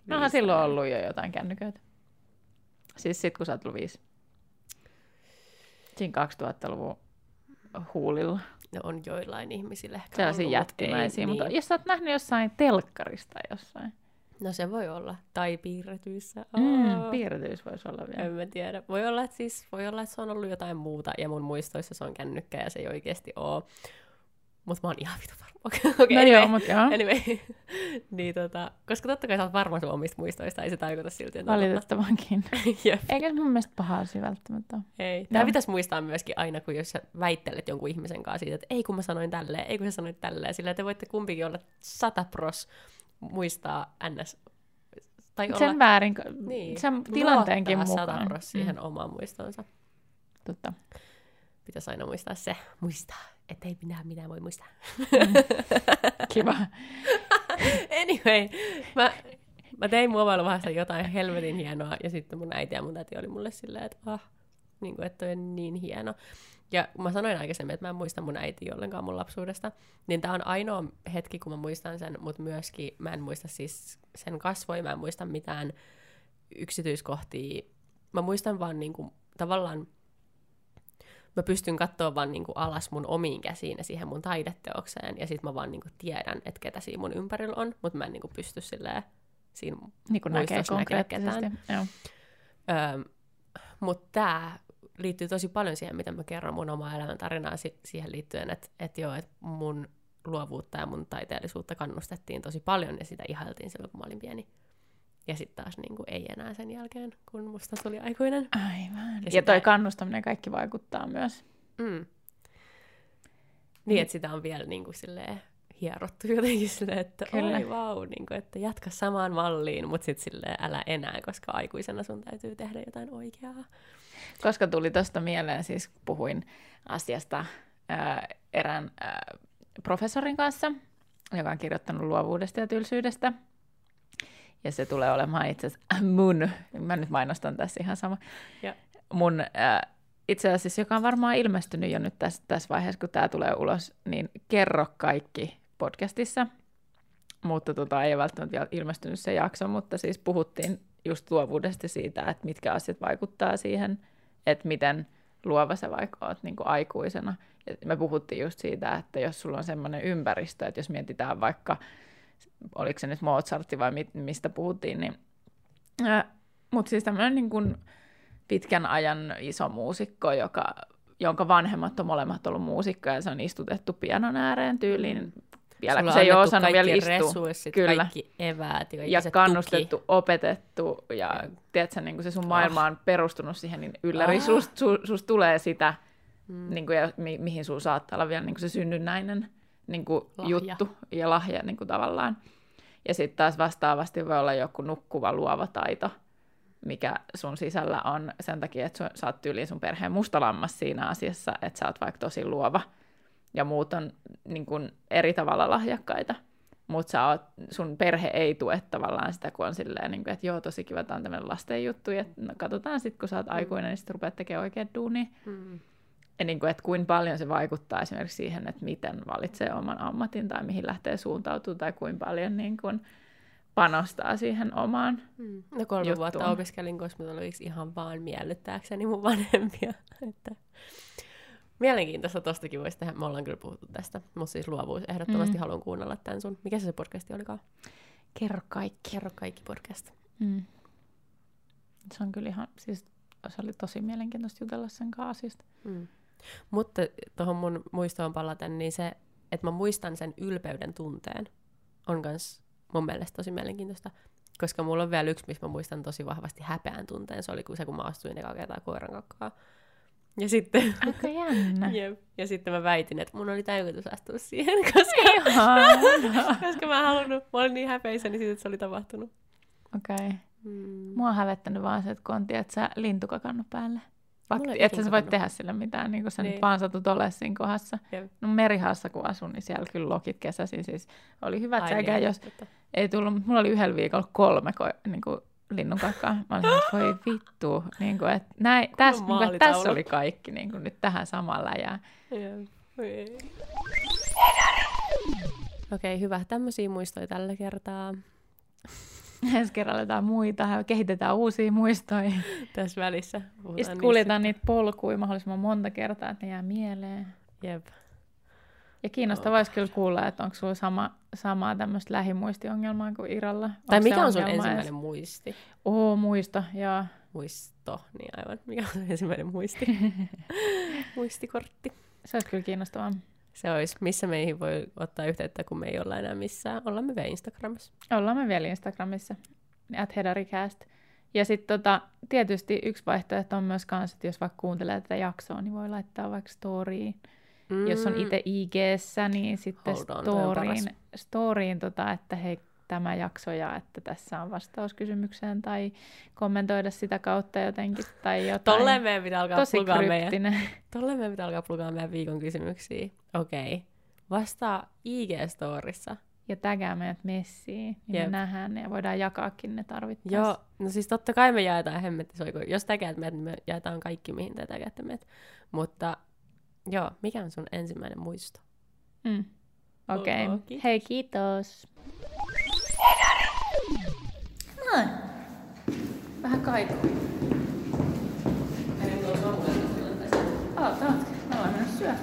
No, silloin ollut jo jotain kännyköitä. Siis sit kun sä oot ollut viisi. Siinä 2000-luvun huulilla. Ne on joillain ihmisille ehkä Sellaisia jättimäisiä, niin. mutta jos sä oot nähnyt jossain telkkarista jossain. No se voi olla. Tai piirretyissä. Oh. Mm, piirretyissä voisi olla vielä. En mä tiedä. Voi olla, että siis, voi olla, että se on ollut jotain muuta, ja mun muistoissa se on kännykkä, ja se ei oikeasti ole. Mutta mä oon ihan vitu varma. okay, no anyway, joo, mutta joo. Anyway. niin, tota, koska totta kai sä oot varma sun omista muistoista, ei se tarkoita silti, että Valitettavankin. Eikä mun mielestä paha asia välttämättä Ei. Tämä pitäisi muistaa myöskin aina, kun jos sä väittelet jonkun ihmisen kanssa siitä, että ei kun mä sanoin tälleen, ei kun sä sanoit tälleen, sillä te voitte kumpikin olla sata pros muistaa ns tai olla, sen väärin, niin, sen tilanteenkin mukaan. sata pros siihen mm. omaan muistonsa. Totta. Pitäisi aina muistaa se, muistaa että ei minä minä voi muistaa. Mm. Kiva. anyway, mä, mä tein muovailuvahasta jotain helvetin hienoa, ja sitten mun äiti ja mun täti oli mulle silleen, että ah, niin kuin, että on niin hieno. Ja mä sanoin aikaisemmin, että mä en muista mun äiti ollenkaan mun lapsuudesta, niin tää on ainoa hetki, kun mä muistan sen, mutta myöskin mä en muista siis sen kasvoja, mä en muista mitään yksityiskohtia. Mä muistan vaan niin kuin, tavallaan mä pystyn katsoa vaan niin kuin alas mun omiin käsiin ja siihen mun taideteokseen, ja sitten mä vaan niin kuin tiedän, että ketä siinä mun ympärillä on, mutta mä en niin kuin pysty silleen siinä niin kuin näkee konkreettisesti. Näkee Öö, mutta tämä liittyy tosi paljon siihen, mitä mä kerron mun omaa elämäntarinaa si- siihen liittyen, että et joo, että mun luovuutta ja mun taiteellisuutta kannustettiin tosi paljon ja sitä ihailtiin silloin, kun mä olin pieni. Ja sitten taas niin kuin, ei enää sen jälkeen, kun musta tuli aikuinen. Aivan. Ja, ja toi kannustaminen kaikki vaikuttaa myös. Mm. Niin, että sitä on vielä niin kuin, silleen, hierottu jotenkin silleen, että Kyllä. oi vau, niin kuin, että jatka samaan malliin, mutta sitten silleen älä enää, koska aikuisena sun täytyy tehdä jotain oikeaa. Koska tuli tuosta mieleen, siis puhuin asiasta ää, erään ää, professorin kanssa, joka on kirjoittanut luovuudesta ja tylsyydestä – ja se tulee olemaan itse asiassa mun, mä nyt mainostan tässä ihan sama, ja. mun äh, itse asiassa, joka on varmaan ilmestynyt jo nyt tässä, tässä vaiheessa, kun tämä tulee ulos, niin kerro kaikki podcastissa, mutta tota, ei välttämättä vielä ilmestynyt se jakso, mutta siis puhuttiin just luovuudesta siitä, että mitkä asiat vaikuttaa siihen, että miten luova sä vaikka oot niin aikuisena. Ja me puhuttiin just siitä, että jos sulla on semmoinen ympäristö, että jos mietitään vaikka oliko se nyt Mozartti vai mit, mistä puhuttiin, niin mutta siis tämmöinen niin kuin pitkän ajan iso muusikko, joka, jonka vanhemmat on molemmat ollut muusikkoja ja se on istutettu pianon ääreen tyyliin. Vielä Sulla se ei ole osannut vielä istua. Kyllä. kaikki eväät ja, ja kannustettu, tuki. opetettu ja, tiedätkö, niin kuin se sun maailma on perustunut siihen, niin ylläri oh. susta sus, sus tulee sitä, mm. niin kuin, ja mi, mihin sun saattaa olla vielä niin kuin se synnynnäinen niin kuin juttu ja lahja niin kuin tavallaan. Ja sitten taas vastaavasti voi olla joku nukkuva luova taito, mikä sun sisällä on sen takia, että sä oot tyyliin sun perheen mustalammas siinä asiassa, että sä oot vaikka tosi luova ja muut on niin kuin eri tavalla lahjakkaita. Mutta sun perhe ei tue tavallaan sitä, kun on silleen, niin kuin, että joo, tosi kiva, tämä on tämmöinen lasten juttu, ja no, katsotaan sitten, kun sä oot mm. aikuinen, niin sitten rupeat tekemään oikeat duuni. Mm niin kuin, että kuinka paljon se vaikuttaa esimerkiksi siihen, että miten valitsee oman ammatin tai mihin lähtee suuntautumaan tai kuinka paljon niin kuin panostaa siihen omaan mm. No kolme juttuun. vuotta opiskelin kosmetologiksi ihan vaan miellyttääkseni mun vanhempia. että... Mielenkiintoista tostakin voisi tehdä. Me ollaan kyllä puhuttu tästä. Mutta siis luovuus. Ehdottomasti Mm. haluan kuunnella tämän sun. Mikä se se podcasti olikaan? Kerro kaikki. Kerro kaikki podcast. Mm. Se on kyllä ihan, siis se oli tosi mielenkiintoista jutella sen kanssa asiasta. Mm. Mutta tuohon mun muistoon palaten, niin se, että mä muistan sen ylpeyden tunteen, on myös mun mielestä tosi mielenkiintoista. Koska mulla on vielä yksi, missä mä muistan tosi vahvasti häpeän tunteen. Se oli kun se, kun mä astuin ekaa kertaa koiran kakkaa. Ja sitten, Aika jännä. jep, ja sitten mä väitin, että mun oli tarkoitus astua siihen, koska, koska mä halunnut, mä olin niin häpeissäni siitä, että se oli tapahtunut. Okei. Okay. Mm. Mua on hävettänyt vaan se, että kun on, tiedät, sä lintukakannut päälle. Vaikka Mulla ei et sä voit tehdä sille mitään, niin kun sä Niin. nyt vaan satut olemaan siinä kohdassa. Jep. No merihassa kun asun, niin siellä kyllä lokit kesäsin. Siis oli hyvät Ai säkä, niin, jos totta. ei tullut, mutta mulla oli yhdellä viikolla kolme ko- niin kuin linnunkakkaa. Mä olin, että voi vittu, niin kuin, että näin, tässä, niin kuin, että tässä oli kaikki niin kuin, nyt tähän. Jep. Oi ei. Okei, hyvä. Tämmöisiä muistoja tällä kertaa. Ensi kerralla jotain muita, ja kehitetään uusia muistoja. Tässä välissä. Ja sitten kuljetaan niitä polkuja mahdollisimman monta kertaa, että ne jää mieleen. Jep. Ja kiinnostavaa olisi kyllä kuulla, että onko sulla sama, samaa tämmöistä lähimuistiongelmaa kuin Iralla. Tai Onko se mikä on sun ensimmäinen edes? muisti? Oo, muisto, joo. Muisto, niin aivan. Mikä on sun ensimmäinen muisti? Muistikortti. Se olisi kyllä kiinnostavaa. Se olisi, missä meihin voi ottaa yhteyttä, kun me ei olla enää missään. Ollaan me vielä Instagramissa. Ollaan me vielä Instagramissa, at Hedaricast. Ja sitten tota, tietysti yksi vaihtoehto on myös kans, että jos vaikka kuuntelee tätä jaksoa, niin voi laittaa vaikka storyin. Mm. Jos on itse ig niin sitten Hold on, storyin, storyin tota, että hei, tämä jakso ja että tässä on vastaus kysymykseen tai kommentoida sitä kautta jotenkin tai jotain. Tolleen meidän pitää alkaa Tosi plugaa meidän, tolleen meidän pitää alkaa plugaa meidän viikon kysymyksiä. Okei. Okay. Vastaa IG-storissa. Ja tägää meidät messiin, niin me nähdään ne ja voidaan jakaakin ne tarvittaessa. Joo, no siis totta kai me jaetaan hemmettisoiko. Jos täkäät meidät, niin me jaetaan kaikki, mihin te täkäätte meidät. Mutta joo, mikä on sun ensimmäinen muisto? Mm. Okei. Okay. kiitos. Hei, kiitos. Noin. Vähän kaikuu. Oota. Me ollaan mennä syömään.